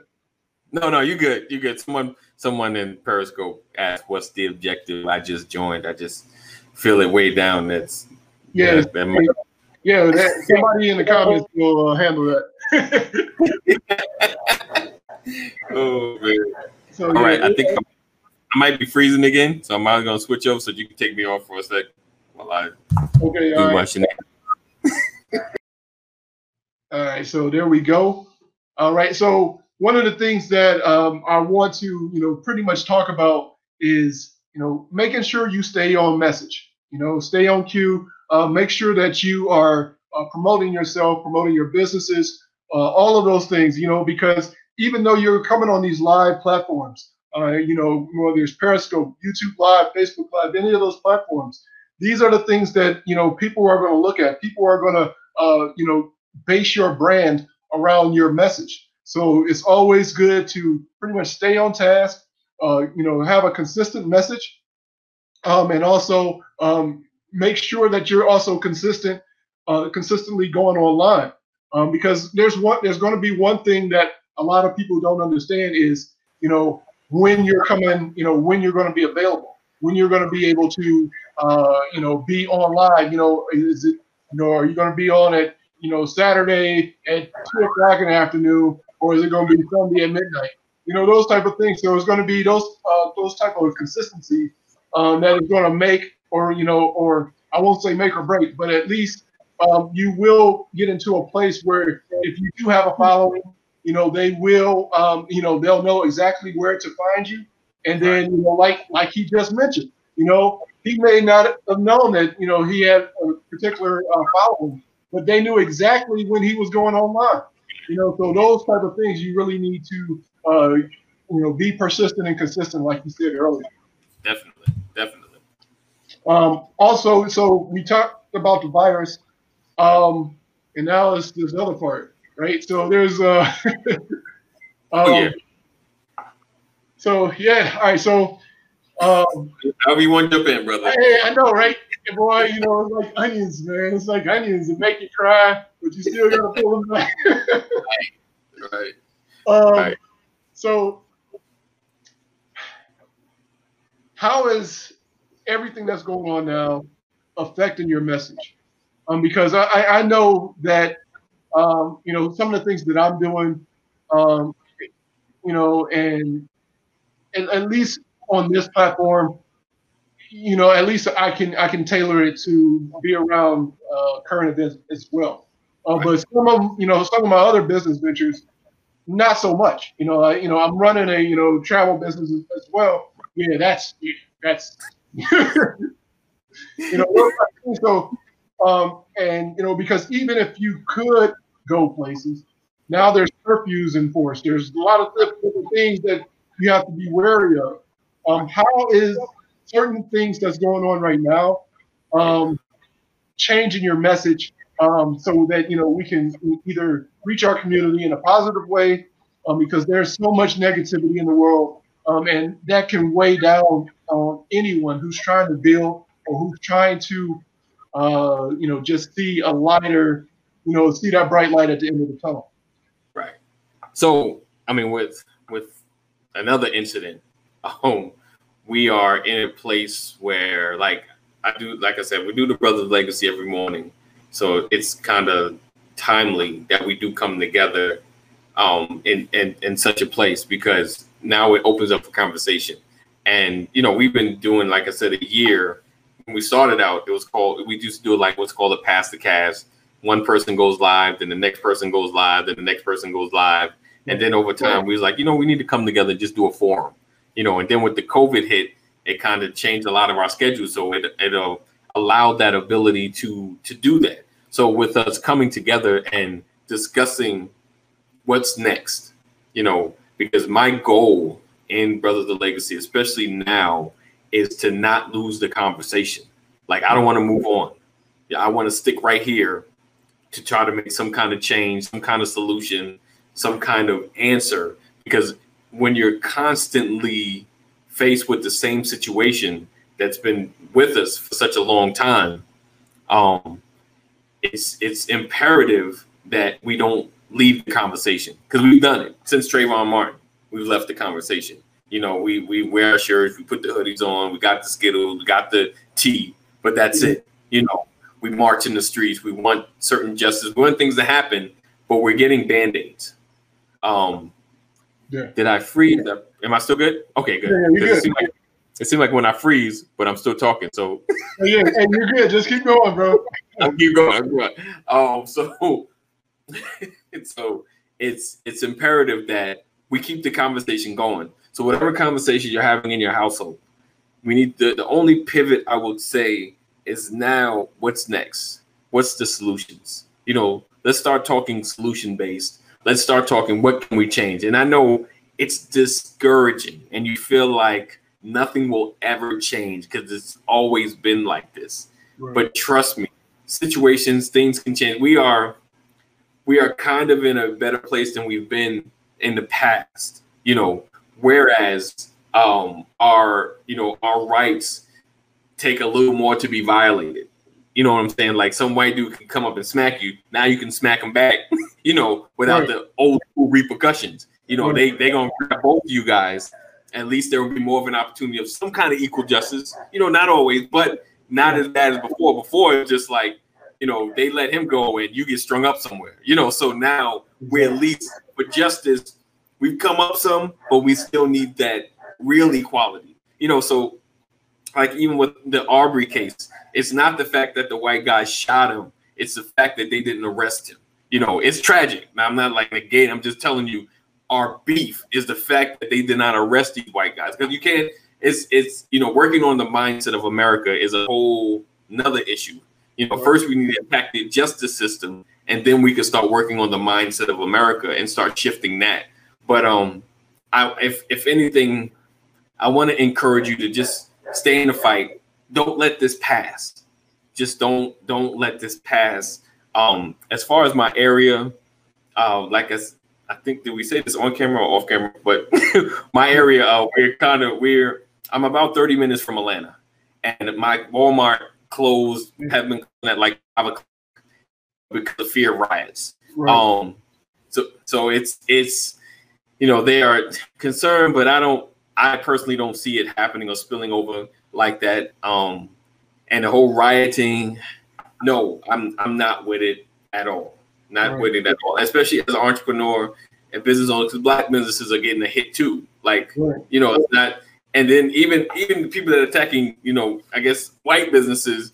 No, no, you good. You good. Someone someone in Periscope asked what's the objective. I just joined. I just feel it way down. That's yeah. That might, yeah, that, somebody in the comments will uh, handle that. oh man! So, All yeah, right, I think I'm, i might be freezing again, so I'm either gonna switch over so you can take me off for a sec while I okay, do right. all right, so there we go. All right, so one of the things that um, I want to, you know, pretty much talk about is, you know, making sure you stay on message. You know, stay on cue uh, make sure that you are uh, promoting yourself, promoting your businesses, uh, all of those things, you know, because even though you're coming on these live platforms, uh, you know, whether it's Periscope, YouTube Live, Facebook Live, any of those platforms, these are the things that, you know, people are going to look at. People are going to, uh, you know, base your brand around your message. So it's always good to pretty much stay on task, uh, you know, have a consistent message, um, and also um, make sure that you're also consistent, uh, consistently going online. Um, because there's one, there's going to be one thing that a lot of people don't understand is, you know, when you're coming, you know, when you're going to be available, when you're going to be able to, uh, you know, be online. You know, is it, you know, are you going to be on it, you know, Saturday at two o'clock in the afternoon, or is it going to be Sunday at midnight? You know, those type of things. So it's going to be those uh, those type of consistency um, that is going to make or you know, or I won't say make or break, but at least um, you will get into a place where if you do have a following, you know, they will, um, you know, they'll know exactly where to find you. And then, you know, like like he just mentioned, you know, he may not have known that, you know, he had a particular uh, following, but they knew exactly when he was going online. You know, so those type of things you really need to, uh, you know, be persistent and consistent, like you said earlier. Definitely, definitely. Um, also, so we talked about the virus, um, and now it's this other part, right? So there's uh, um, oh, yeah. So yeah, all right. So um, however you want to jump in, brother. Hey, I know, right? Boy, you know, it's like onions, man. It's like onions that make you cry, but you still gotta pull them back. right. Right. Um, right. So, how is everything that's going on now affecting your message? Um, because I, I know that um, you know some of the things that I'm doing, um, you know, and, and at least on this platform, you know, at least I can I can tailor it to be around uh, current events as well. Uh. But some of you know some of my other business ventures, not so much. You know, I, you know I'm running a you know travel business as well. Yeah, that's yeah, that's you know so um, and you know because even if you could go places, now there's curfews enforced. There's a lot of different things that you have to be wary of. Um, how is certain things that's going on right now um, changing your message um, so that you know we can either reach our community in a positive way um, because there's so much negativity in the world um, and that can weigh down on anyone who's trying to build or who's trying to uh, you know just see a lighter you know see that bright light at the end of the tunnel. Right. So i mean with with another incident a um we are in a place where like i do like i said we do the brothers legacy every morning so it's kind of timely that we do come together um, in, in in such a place because now it opens up for conversation. And you know, we've been doing, like I said, a year. When we started out, it was called we used to do like what's called a pass the cast. One person goes live, then the next person goes live, then the next person goes live. And then over time, we was like, you know, we need to come together and just do a forum. You know, and then with the COVID hit, it kind of changed a lot of our schedule. So it it uh, allowed that ability to to do that. So with us coming together and discussing what's next, you know, because my goal in Brothers of Legacy, especially now, is to not lose the conversation. Like I don't want to move on. Yeah, I want to stick right here to try to make some kind of change, some kind of solution, some kind of answer. Because when you're constantly faced with the same situation that's been with us for such a long time, um, it's it's imperative that we don't leave the conversation because we've done it since Trayvon Martin. We've left the conversation. You know, we we wear our shirts, we put the hoodies on, we got the Skittles, we got the tea, but that's it. You know, we march in the streets. We want certain justice. We want things to happen, but we're getting band aids. Um, yeah. Did I freeze? Am I still good? Okay, good. Yeah, good. Like, it seems like when I freeze, but I'm still talking. So yeah, and you're good. Just keep going, bro. I'll keep going. Um, so so it's it's imperative that we keep the conversation going. So whatever conversation you're having in your household, we need the, the only pivot I would say is now what's next? What's the solutions? You know, let's start talking solution based. Let's start talking what can we change? And I know it's discouraging and you feel like nothing will ever change because it's always been like this. Right. But trust me, situations, things can change. We are we are kind of in a better place than we've been in the past, you know, whereas um our you know our rights take a little more to be violated. You know what I'm saying? Like some white dude can come up and smack you. Now you can smack him back, you know, without right. the old school repercussions. You know, they they gonna grab both you guys at least there will be more of an opportunity of some kind of equal justice. You know, not always, but not as bad as before. Before it's just like, you know, they let him go and you get strung up somewhere. You know, so now we're at least for justice, we've come up some, but we still need that real equality. You know, so like even with the Aubrey case, it's not the fact that the white guy shot him, it's the fact that they didn't arrest him. You know, it's tragic. Now I'm not like negating, I'm just telling you our beef is the fact that they did not arrest these white guys. Because you can't it's it's you know working on the mindset of america is a whole another issue. You know first we need to attack the justice system and then we can start working on the mindset of america and start shifting that. But um i if if anything i want to encourage you to just stay in the fight don't let this pass just don't don't let this pass um as far as my area uh, like as I think did we say this on camera or off camera? But my area, uh, we're kind of we're I'm about 30 minutes from Atlanta, and my Walmart closed have been at like five o'clock because of fear of riots. Right. Um, so so it's it's you know they are concerned, but I don't I personally don't see it happening or spilling over like that. Um, and the whole rioting, no, I'm I'm not with it at all not right. it at all, especially as an entrepreneur and business owner, because black businesses are getting a hit too. Like, right. you know, it's not and then even even the people that are attacking, you know, I guess white businesses,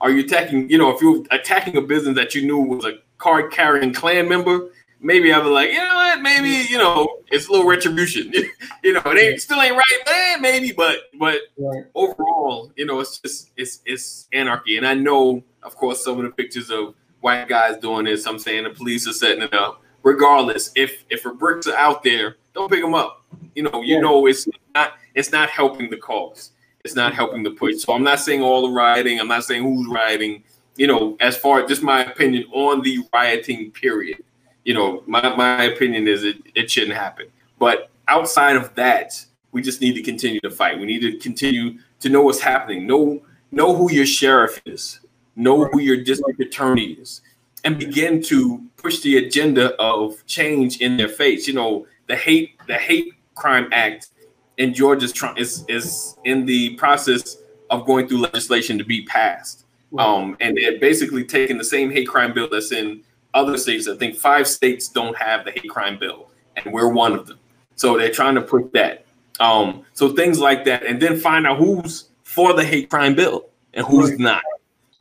are you attacking? You know, if you're attacking a business that you knew was a card carrying Klan member, maybe I was like, you know what, maybe you know, it's a little retribution. you know, it ain't, still ain't right, man. Eh, maybe, but but right. overall, you know, it's just it's it's anarchy. And I know, of course, some of the pictures of white guys doing this. I'm saying the police are setting it up. Regardless, if if a bricks are out there, don't pick them up. You know, you yeah. know, it's not it's not helping the cause. It's not helping the push. So I'm not saying all the rioting. I'm not saying who's rioting. You know, as far as just my opinion on the rioting period you know, my, my opinion is it, it shouldn't happen. But outside of that, we just need to continue to fight. We need to continue to know what's happening. Know know who your sheriff is. Know who your district attorney is, and begin to push the agenda of change in their face. You know, the hate the hate crime act in Georgia is is in the process of going through legislation to be passed. Um, and they're basically taking the same hate crime bill that's in other states. I think five states don't have the hate crime bill, and we're one of them. So they're trying to put that. Um, so things like that, and then find out who's for the hate crime bill and who's right. not.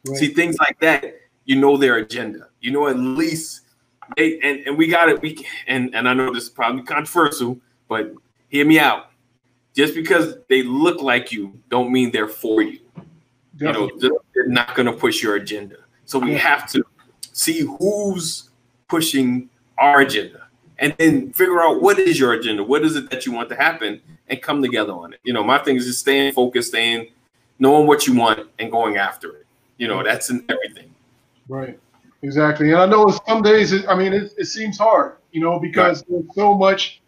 Right. See things like that. You know their agenda. You know at least they and, and we got it. We and and I know this is probably controversial, but hear me out. Just because they look like you, don't mean they're for you. Definitely. You know, they're not going to push your agenda. So we have to see who's pushing our agenda. And then figure out what is your agenda? What is it that you want to happen? And come together on it. You know my thing is just staying focused staying knowing what you want and going after it. You know that's in everything. Right. Exactly. And i know some days it, i mean it, it, seems hard you know because right. there's so much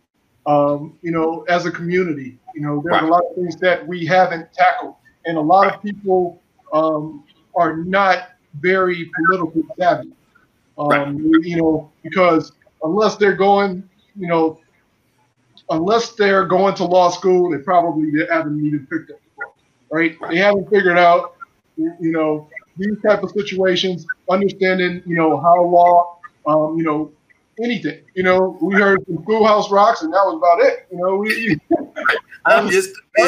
um, you know as a community you know there's right. a lot of things that we haven't tackled. And a lot right. of people um, are not very political savvy um, right. You know, because unless they're going, you know, unless they're going to law school, they probably haven't even picked up the book, right? They haven't figured out, you know, these type of situations, understanding, you know, how law, um, you know, anything. You know, we heard some schoolhouse rocks, and that was about it. You know, we. I'm just. you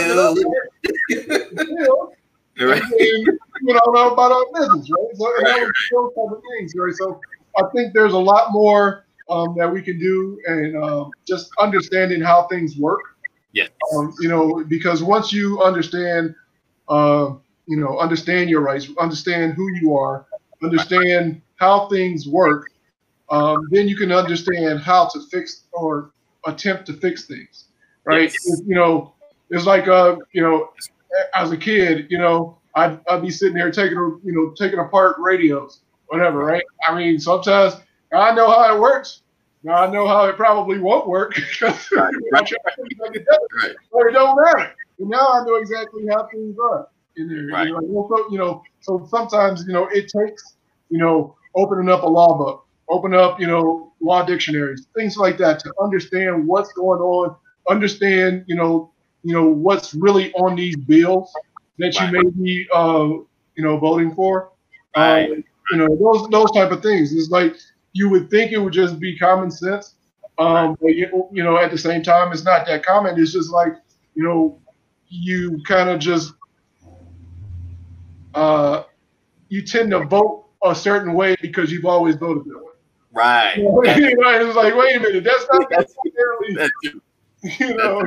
know, right. And, you know, about our business, right? So, that was those type of things, right? So I think there's a lot more um, that we can do, and um, just understanding how things work. Yeah. Um, you know, because once you understand, uh, you know, understand your rights, understand who you are, understand how things work, um, then you can understand how to fix or attempt to fix things. Right. Yes. You know, it's like uh, you know, as a kid, you know, I'd, I'd be sitting there taking, you know, taking apart radios whatever, right? I mean, sometimes I know how it works. Now I know how it probably won't work because right. right. or it don't matter. And now I know exactly how things are in there. Right. You, know, like, you know, so sometimes you know it takes you know opening up a law book, open up you know law dictionaries, things like that to understand what's going on, understand you know you know what's really on these bills that right. you may be uh, you know voting for. Right. Um, you know, those those type of things. It's like you would think it would just be common sense, um, but you, you know, at the same time, it's not that common. It's just like you know, you kind of just uh, you tend to vote a certain way because you've always voted that way. Right. You know, it's like, wait a minute, that's not necessarily, you know,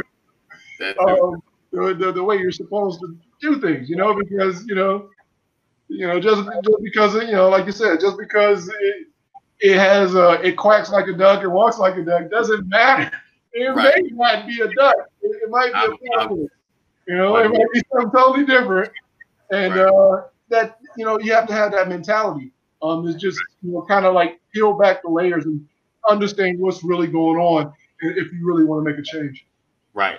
um, the, the, the way you're supposed to do things, you know, because, you know, you know, just just because you know, like you said, just because it, it has a it quacks like a duck and walks like a duck doesn't matter. It right. may not be a duck. It, it might be I'm, a pelican. You know, it might be something totally different. And right. uh, that you know, you have to have that mentality. Um, is just you know, kind of like peel back the layers and understand what's really going on if you really want to make a change. Right.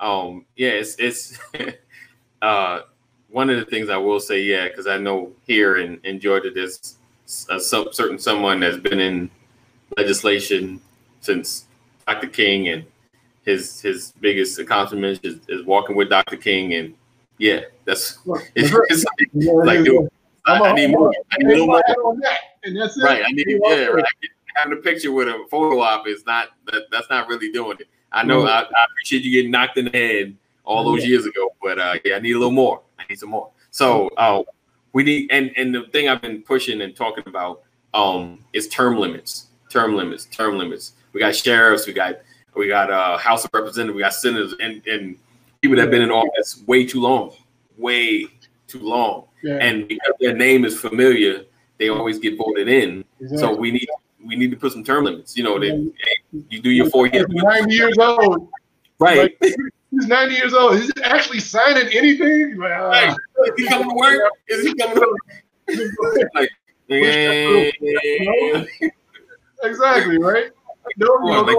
Um. Yeah. It's it's. uh one of the things I will say, yeah, because I know here in, in Georgia, there's a certain someone that's been in legislation since Dr. King, and his his biggest accomplishment is, is walking with Dr. King, and yeah, that's it's, it's like, like dude, I, I, need more. I need a little more. Right, I need yeah, right. Having a picture with a photo op is not that, that's not really doing it. I know mm-hmm. I, I appreciate you getting knocked in the head all those years ago. But uh, yeah, I need a little more. I need some more. So uh, we need and and the thing I've been pushing and talking about um is term limits, term limits, term limits. We got sheriffs, we got we got uh House of Representatives, we got senators, and and people that have been in office way too long, way too long, yeah. and because their name is familiar, they always get voted in. Exactly. So we need we need to put some term limits. You know, they, you do your four years. Ninety years old, right? Like, he's ninety years old. Is he actually signing anything? Like, uh. Is he coming to work? Is he coming to work? like, exactly right. No, you know, like,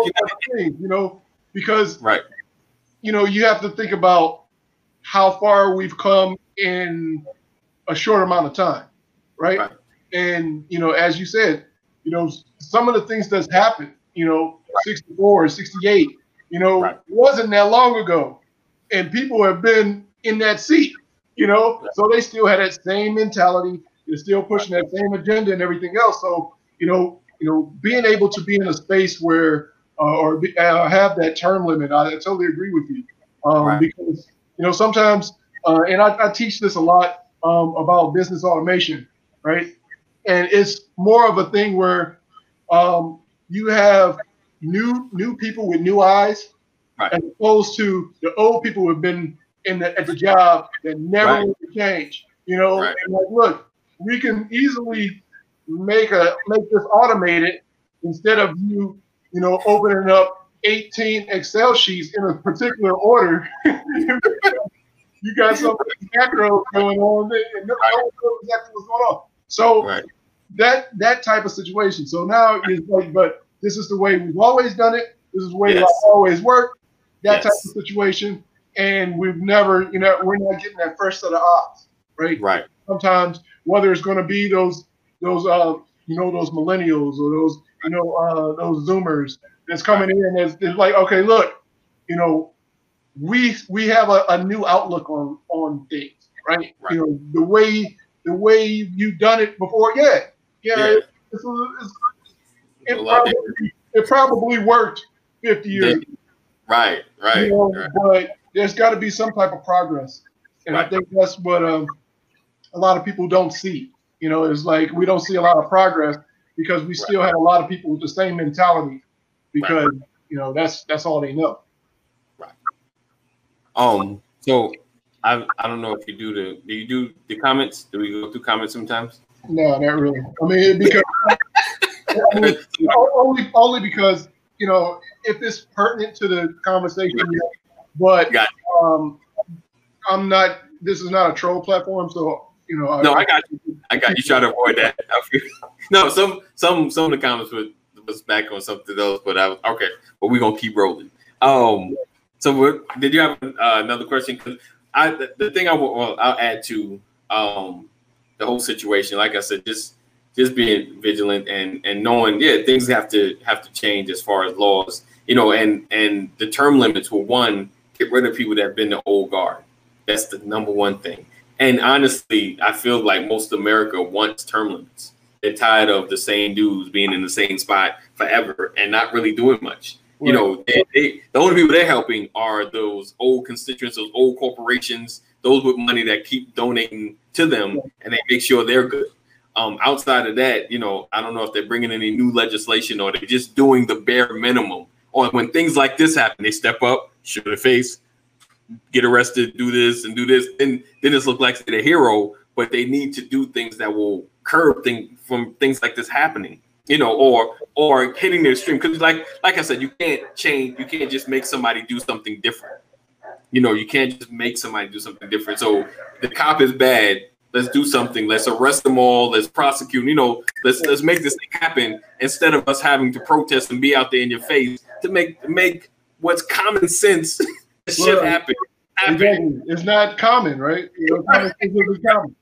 things, you know, because right, you know, you have to think about how far we've come in a short amount of time, right? right. And you know, as you said, you know, some of the things that's happened, you know, 64, or 68, you know, right. wasn't that long ago. And people have been in that seat, you know, so they still had that same mentality. They're still pushing that same agenda and everything else. So, you know, you know, being able to be in a space where uh, or be, uh, have that term limit, I, I totally agree with you. Um, right. Because, you know, sometimes, uh, and I, I, teach this a lot um, about business automation, right? and it's more of a thing where um, you have new new people with new eyes, right. as opposed to the old people who have been in the, at the job that never right. really change. You know, right. and like, look, we can easily make a make this automated instead of you, you know, opening up 18 Excel sheets in a particular order. you got some macros going on, and no one knows exactly what's going on. So right. that that type of situation. So now it's like, but this is the way we've always done it. This is the way yes. I've always worked. That yes. type of situation, and we've never, you know, we're not getting that first set of odds, right? Right. Sometimes whether it's going to be those those uh you know those millennials or those you know uh those Zoomers that's coming in as it's like okay look you know we we have a, a new outlook on on things right? right? You know the way the way you've done it before. Yeah, yeah. yeah. It's, it's, it, probably, it, probably, worked 50 years. Right, right, you know, right. But there's got to be some type of progress, and right. I think that's what um, a lot of people don't see. You know, it's like we don't see a lot of progress because we still have a lot of people with the same mentality because you know that's that's all they know. Right. Um. So I I don't know if you do the do you do the comments? Do we go through comments sometimes? No, not really. I mean, because Mean, only only because you know if it's pertinent to the conversation, but um, I'm not. This is not a troll platform, so you know. No, I, I got you. I got you. Try to avoid that. no, some some some of the comments was was back on something else, but I was okay. But we're gonna keep rolling. Um. So, did you have uh, another question? Because I the, the thing I will well, I'll add to um, the whole situation, like I said, just just being vigilant and and knowing, yeah, things have to have to change as far as laws, you know, and and the term limits will one get rid of people that have been the old guard. That's the number one thing. And honestly, I feel like most America wants term limits. They're tired of the same dudes being in the same spot forever and not really doing much. You know, they, they, the only people they're helping are those old constituents, those old corporations, those with money that keep donating to them, and they make sure they're good. Um, outside of that, you know, I don't know if they're bringing any new legislation or they're just doing the bare minimum. Or when things like this happen, they step up, show their face, get arrested, do this and do this, and then it's look like they're a hero. But they need to do things that will curb things from things like this happening you know, or or hitting their stream. Because like like I said, you can't change. You can't just make somebody do something different. You know, you can't just make somebody do something different. So the cop is bad. Let's do something. Let's arrest them all. Let's prosecute. You know, let's let's make this thing happen instead of us having to protest and be out there in your face to make make what's common sense happen. happen. Exactly. It's not common, right? You know, common.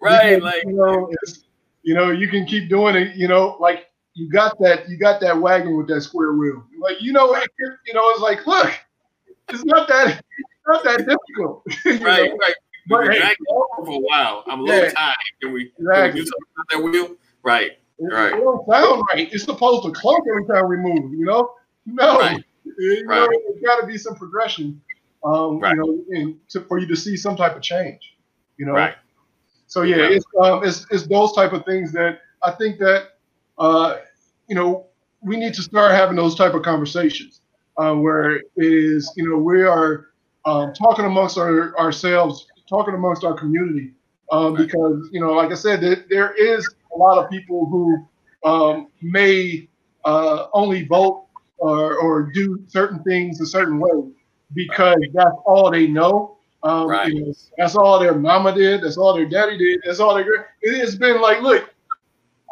Right, because, like you know, you know, you can keep doing it. You know, like you got that, you got that wagon with that square wheel. Like you know, it, you know, it's like, look, it's not that, it's not that difficult. right, know? right. But hey, dragging over for a while. I'm a little yeah, tired. Can we, exactly. can we do something that wheel? Right. It, right. It don't sound right. It's supposed to clunk every time we move. You know, no. Right. You know, right. there's got to be some progression. um, Right. you know, and to, for you to see some type of change, you know. Right. So yeah, Right. it's um, it's it's those type of things that I think that uh, you know we need to start having those type of conversations uh, where it is you know we are um, talking amongst our, ourselves, talking amongst our community, um, Right. because you know, like I said, there, there is a lot of people who um, may uh, only vote or, or do certain things a certain way because that's all they know. Um, Right. you know, that's all their mama did. That's all their daddy did. That's all their. It's been like, look,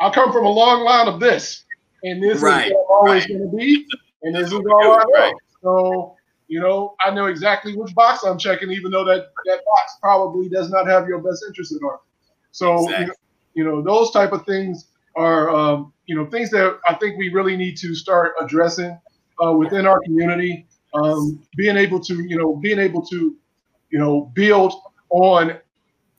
I come from a long line of this, and this Right, is always right. going to be, and this is all I know. So, you know, I know exactly which box I'm checking, even though that that box probably does not have your best interest at heart. So, you, know, you know, those type of things are, um, you know, things that I think we really need to start addressing uh, within our community. Um, being able to, you know, being able to, you know, build on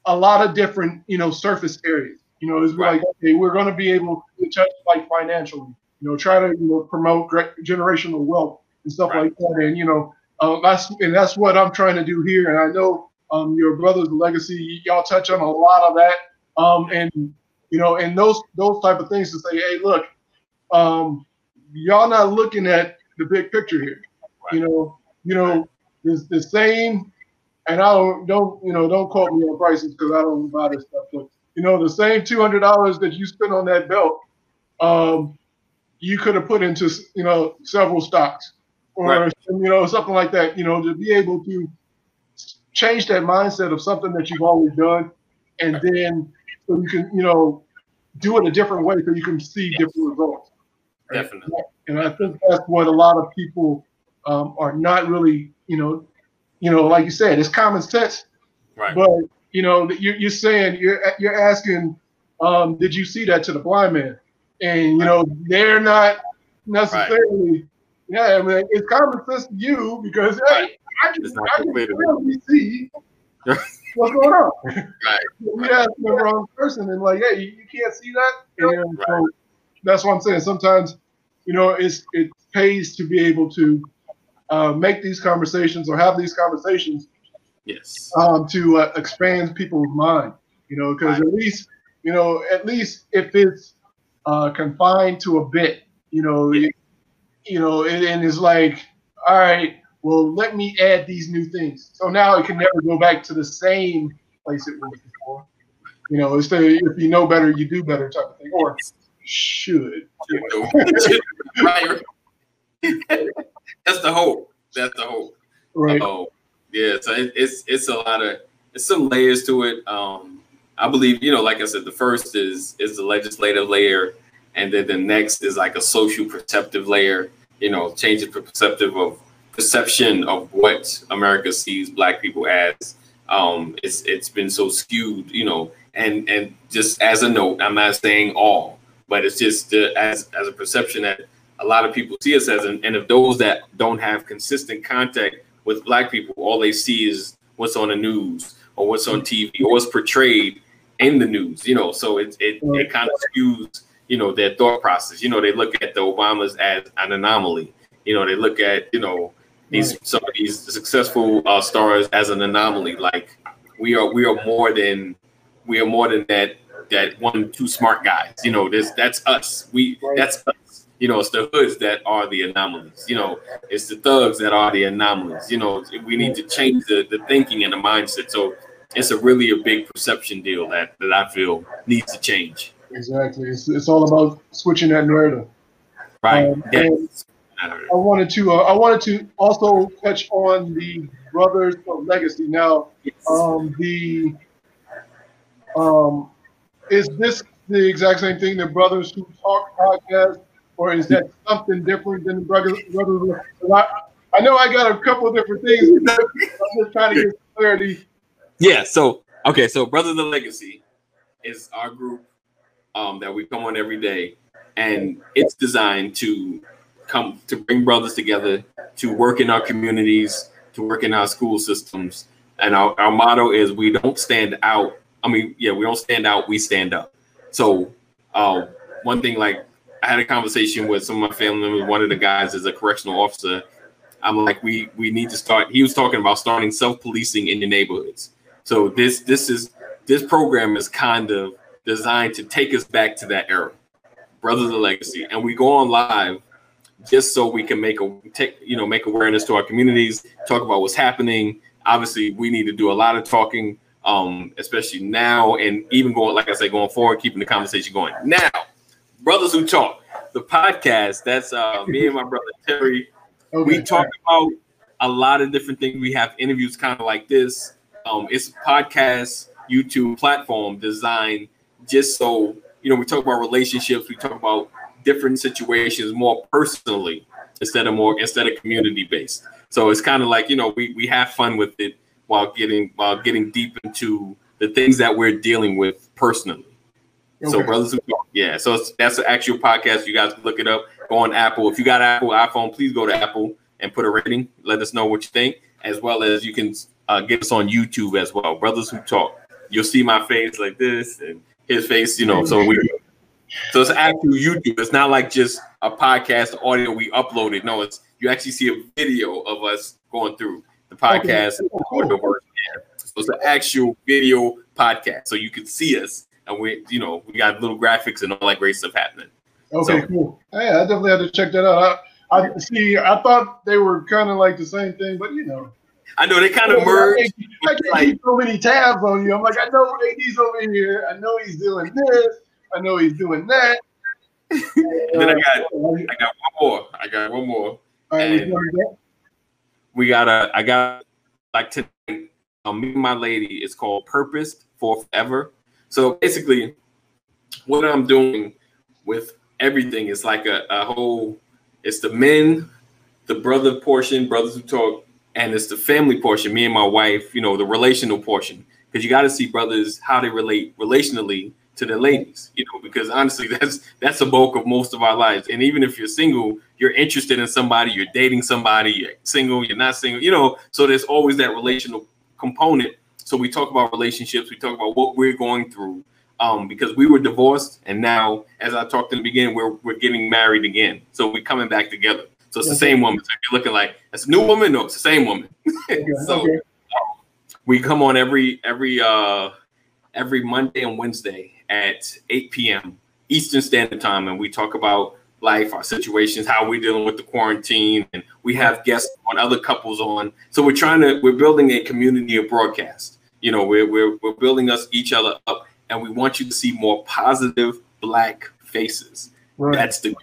a lot of different, you know, surface areas. You know, it's Right. like, okay, we're going to be able to touch like financially, you know, try to, you know, promote generational wealth and stuff Right. like that. And, you know, uh, that's, and that's what I'm trying to do here. And I know um, your brother's legacy, y'all touch on a lot of that. Um, and, you know, and those, those type of things to say, hey, look, um, y'all not looking at the big picture here. You know, you know, it's the same, and I don't don't you know don't quote me on prices because I don't buy this stuff. But you know, the same two hundred dollars that you spent on that belt, um, you could have put into you know several stocks or Right. you know something like that. You know, to be able to change that mindset of something that you've always done, and then so you can you know do it a different way so you can see different results. Definitely. And I think that's what a lot of people um, are not really, you know, you know, like you said, it's common sense. Right. But you know, you're, you're saying you're you're asking, um, did you see that to the blind man? And you know, they're not necessarily. Yeah, I mean, it's common sense to you because hey, Right. I can, I can clear to me. clearly see what's going on. Right. We ask the wrong person and like, hey, you, you can't see that. And Right. so that's what I'm saying. Sometimes, you know, it's it pays to be able to uh, make these conversations or have these conversations Yes. um, to uh, expand people's mind. You know, because Right. at least, you know, at least if it's uh, confined to a bit, you know, it, you know, and, and it's like, all right, well, let me add these new things. So now it can never go back to the same place it was before. You know, it's the if you know better, you do better type of thing, or should. right. That's the hope. That's the hope. Right. Oh, yeah. So it, it's it's a lot of it's some layers to it. Um, I believe you know, like I said, the first is is the legislative layer, and then the next is like a social perceptive layer. You know, the perceptive of perception of what America sees Black people as. Um, it's it's been so skewed, you know, and and just as a note, I'm not saying all, but it's just uh, as as a perception that a lot of people see us as, and, and if those that don't have consistent contact with black people, all they see is what's on the news or what's on TV or what's portrayed in the news, you know. So it it, it kind of skews, you know, their thought process. You know, they look at the Obamas as an anomaly. You know, they look at you know these some of these successful uh, stars as an anomaly. Like we are we are more than we are more than that that one two smart guys. You know, this that's us. We that's us. You know, it's the hoods that are the anomalies. You know, it's the thugs that are the anomalies. You know, we need to change the, the thinking and the mindset. So it's a really a big perception deal that, that I feel needs to change. Exactly. It's, it's all about switching that narrative. Right. Um, Yes. I wanted to uh, I wanted to also touch on the brothers of legacy. Now, um, the um, is this the exact same thing, the brothers who talk podcast, or is that something different than the brothers? brothers of- I, I know I got a couple of different things. I'm just trying to get clarity. Yeah. So okay. So Brothers of Legacy is our group um, that we come on every day, and it's designed to come to bring brothers together to work in our communities, to work in our school systems. And our, our motto is we don't stand out. I mean, yeah, we don't stand out, we stand up. So uh, one thing like I had a conversation with some of my family members. One of the guys is a correctional officer, I'm like, we we need to start. He was talking about starting self policing in your neighborhoods. So this this is this program is kind of designed to take us back to that era, Brothers of Legacy, and we go on live just so we can make a take you know make awareness to our communities, talk about what's happening. Obviously, we need to do a lot of talking, um, especially now, and even going like I say, going forward, keeping the conversation going. Now, brothers who talk, the podcast. That's uh, me and my brother Terry. Okay. We talk about a lot of different things. We have interviews kind of like this. Um, it's a podcast YouTube platform designed just so you know we talk about relationships. We talk about different situations more personally instead of more instead of community based. So it's kind of like you know we we have fun with it while getting while getting deep into the things that we're dealing with personally. Okay. So brothers who talk, yeah. So that's an actual podcast. You guys look it up. Go on Apple. If you got Apple iPhone, please go to Apple and put a rating. Let us know what you think, as well as you can uh, get us on YouTube as well. Brothers who talk. You'll see my face like this and his face. You know. So we. Mm-hmm. So it's actual YouTube. It's not like just a podcast audio we uploaded. No, it's you actually see a video of us going through the podcast okay. So it's an actual video podcast, so you can see us and we, you know, we got little graphics and all that great stuff happening. Okay, so, cool. Yeah, I definitely had to check that out. I, I see. I thought they were kind of like the same thing, but you know. I know they kind of merged. I can't like, keep so many tabs on you. I'm like, I know AD's over here. I know he's doing this. I know he's doing that. and then I got, I got one more. I got one more. and we got a. I got like today. Um, me and my lady. It's called Purpose for Forever. So basically, what I'm doing with everything is like a, a whole. It's the men, the brother portion, brothers who talk, and it's the family portion. Me and my wife, you know, the relational portion, because you got to see brothers how they relate relationally to their ladies, you know, because honestly, that's that's the bulk of most of our lives. And even if you're single, you're interested in somebody, you're dating somebody, you're single, you're not single, you know. So there's always that relational component so we talk about relationships, we talk about what we're going through. Um, because we were divorced, and now, as I talked in the beginning, we're we're getting married again. So we're coming back together. So it's okay. the same woman. So you're looking like it's a new woman. No, it's the same woman. Okay. so okay. we come on every every uh every Monday and Wednesday at 8 p.m. Eastern Standard Time, and we talk about life, our situations, how we're dealing with the quarantine, and we have guests on other couples on. So we're trying to we're building a community of broadcast you know we're, we're we're building us each other up and we want you to see more positive black faces right. that's the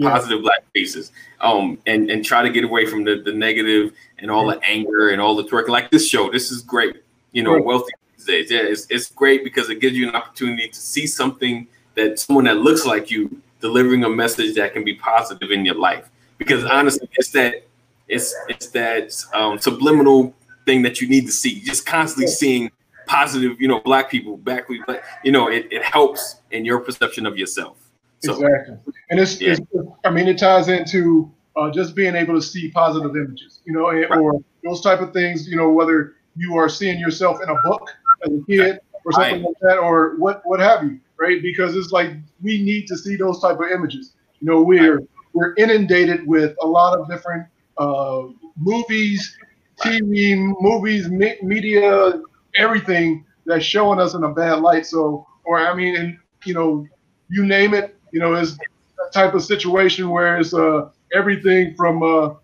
yeah. positive black faces um and and try to get away from the the negative and all the anger and all the twerking like this show this is great you know right. wealthy these days yeah it's, it's great because it gives you an opportunity to see something that someone that looks like you delivering a message that can be positive in your life because honestly it's that it's it's that um, subliminal thing that you need to see. Just constantly seeing positive, you know, black people, back, but you know, it, it helps in your perception of yourself. So, exactly. And it's, yeah. it's, I mean, it ties into uh, just being able to see positive images, you know, right. or those type of things, you know, whether you are seeing yourself in a book as a kid or something right. like that, or what, what have you, right? Because it's like we need to see those type of images. You know, we're right. we're inundated with a lot of different uh, movies TV, movies, me- media, everything that's showing us in a bad light. So, or I mean, and you know, you name it, you know, it's a type of situation where it's uh, everything from uh,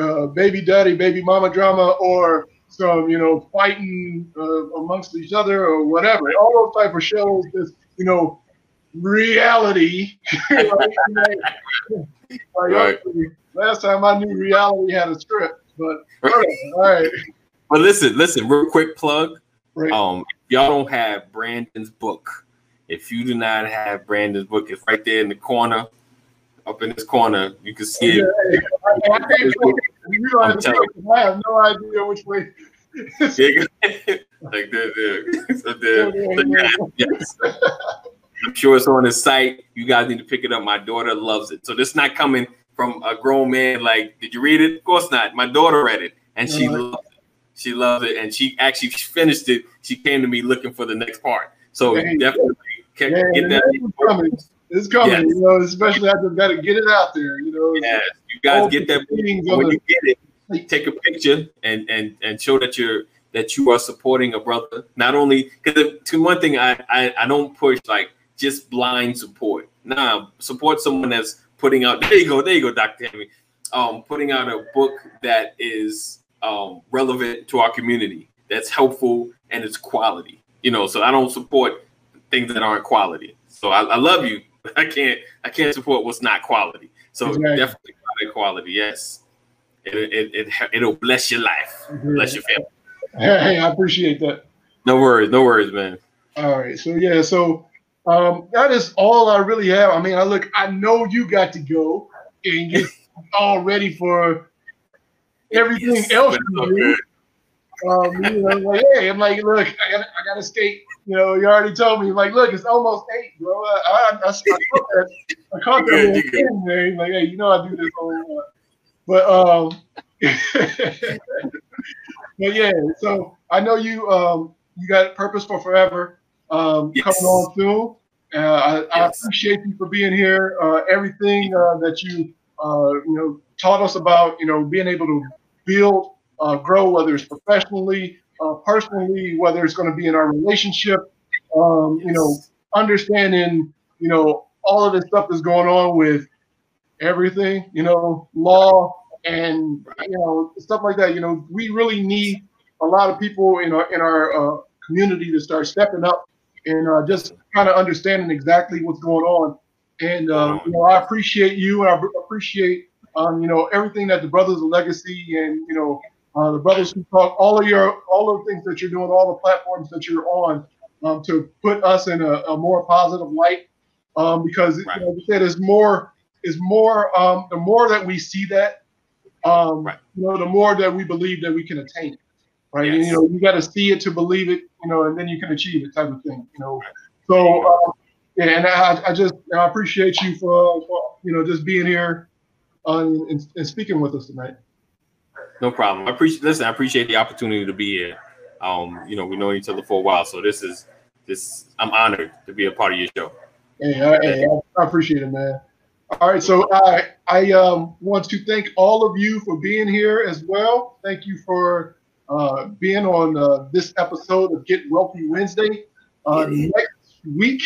uh, baby daddy, baby mama drama, or some you know fighting uh, amongst each other or whatever. All those type of shows, this you know, reality. like, right. Last time I knew reality had a script. But all right, all right. But listen, listen, real quick plug. Right. Um, y'all don't have Brandon's book. If you do not have Brandon's book, it's right there in the corner, up in this corner. You can see it. I, I, I, I have no idea which way. like this, so there, yes. I'm sure it's on the site. You guys need to pick it up. My daughter loves it. So this not coming from a grown man. Like, did you read it? Of course not. My daughter read it, and she uh-huh. loved it. She loved it, and she actually finished it. She came to me looking for the next part. So definitely get that. It's coming. It's coming. Yes. You know, especially after got to get it out there. You know. Yes, you guys get that when you get it, take a picture and and and show that you're that you are supporting a brother. Not only because to one thing I, I I don't push like just blind support. Nah, support someone that's putting out. There you go. There you go, Doctor Henry. Um, putting out a book that is um relevant to our community, that's helpful and it's quality. You know, so I don't support things that aren't quality. So I, I love you. I can't I can't support what's not quality. So exactly. definitely quality. Yes, it it, it it'll bless your life, mm-hmm. bless your family. Hey, I appreciate that. No worries, no worries, man. All right, so yeah, so um, that is all I really have. I mean, I look, I know you got to go and get all ready for everything yes, else. Um, you know, like, hey, I'm like, look, I got, I got to skate. You know, you already told me, like, look, it's almost eight, bro. I, I, I, I caught that. I caught that there. Like, hey, you know, I do this whole. But um, but yeah. So I know you um you got purpose for forever um yes. coming on soon. Uh, I, yes. I, appreciate you for being here. Uh, everything uh, that you uh, you know taught us about, you know, being able to build uh, grow, whether it's professionally, uh, personally, whether it's going to be in our relationship. Um, you know, understanding, you know, all of this stuff that's going on with everything, you know, law and you know stuff like that. You know, we really need a lot of people in our in our uh, community to start stepping up and uh, just kind of understanding exactly what's going on. And uh, you know, I appreciate you, and I appreciate um, you know everything that the Brothers of Legacy and you know uh, the brothers who talk, all of your, all of the things that you're doing, all the platforms that you're on, um, to put us in a, a more positive light. Um, because right. you know, said is more is more. Um, the more that we see that, um, right. you know, the more that we believe that we can attain it. Right. Yes. And, you know, you got to see it to believe it. You know, and then you can achieve it, type of thing. You know. Right. So, um, yeah, and I, I just I appreciate you for, for you know just being here uh, and, and speaking with us tonight. No problem. I appreciate listen, I appreciate the opportunity to be here. Um, you know, we know each other for a while, so this is this I'm honored to be a part of your show. Hey, I, hey, I appreciate it, man. All right, so I I um, want to thank all of you for being here as well. Thank you for uh, being on uh, this episode of Get Wealthy Wednesday. Uh, next week,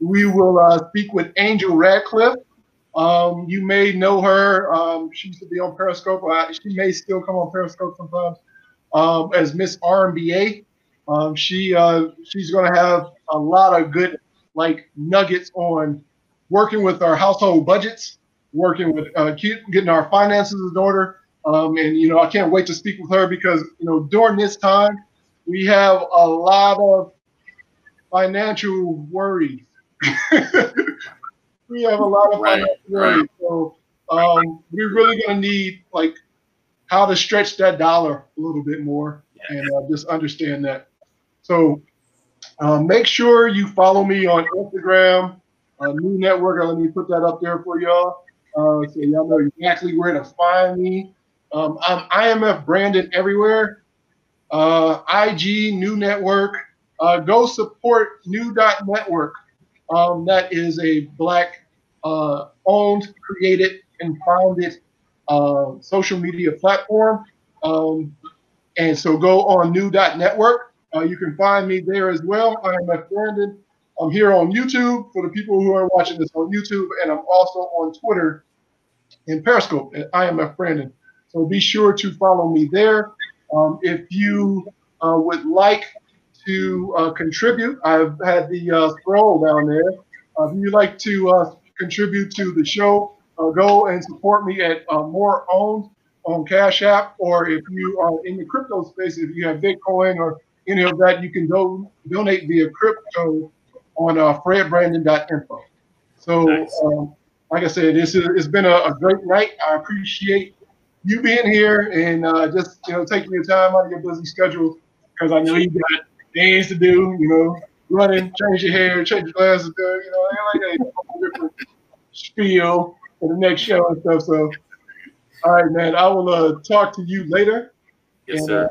we will uh, speak with Angel Radcliffe. Um, you may know her. Um, she used to be on Periscope. Uh, she may still come on Periscope sometimes um, as Miss RMBA. Um, she uh, she's going to have a lot of good like nuggets on working with our household budgets, working with uh, getting our finances in order. Um, and you know, I can't wait to speak with her because you know during this time we have a lot of financial worries. we have a lot of right, right. So um, we're really going to need like how to stretch that dollar a little bit more yeah. and uh, just understand that. So uh, make sure you follow me on Instagram, uh, New Network. Let me put that up there for y'all, uh, so y'all know exactly where to find me. Um, I'm IMF Brandon everywhere. Uh, IG New Network. Uh, go support New Dot Network. Um, that is a black uh, owned, created, and founded uh, social media platform. Um, and so go on new.network. Uh, you can find me there as well. I am at Brandon. I'm here on YouTube for the people who are watching this on YouTube, and I'm also on Twitter and Periscope I at IMF Brandon. So be sure to follow me there. Um, if you uh, would like to uh, contribute, I've had the uh, scroll down there. Uh, if you'd like to uh, contribute to the show, uh, go and support me at uh, More Owned on Cash App, or if you are in the crypto space, if you have Bitcoin or any of that, you can go donate via crypto on uh, fredbrandon.info. So, nice. um, like I said, this is, it's been a, a, great night. I appreciate you being here and uh, just you know taking your time out of your busy schedule because I know you got things to do. You know, running, change your hair, change your glasses, you know, like a different spiel for the next show and stuff. So, all right, man, I will uh, talk to you later. Yes, and, sir. Uh,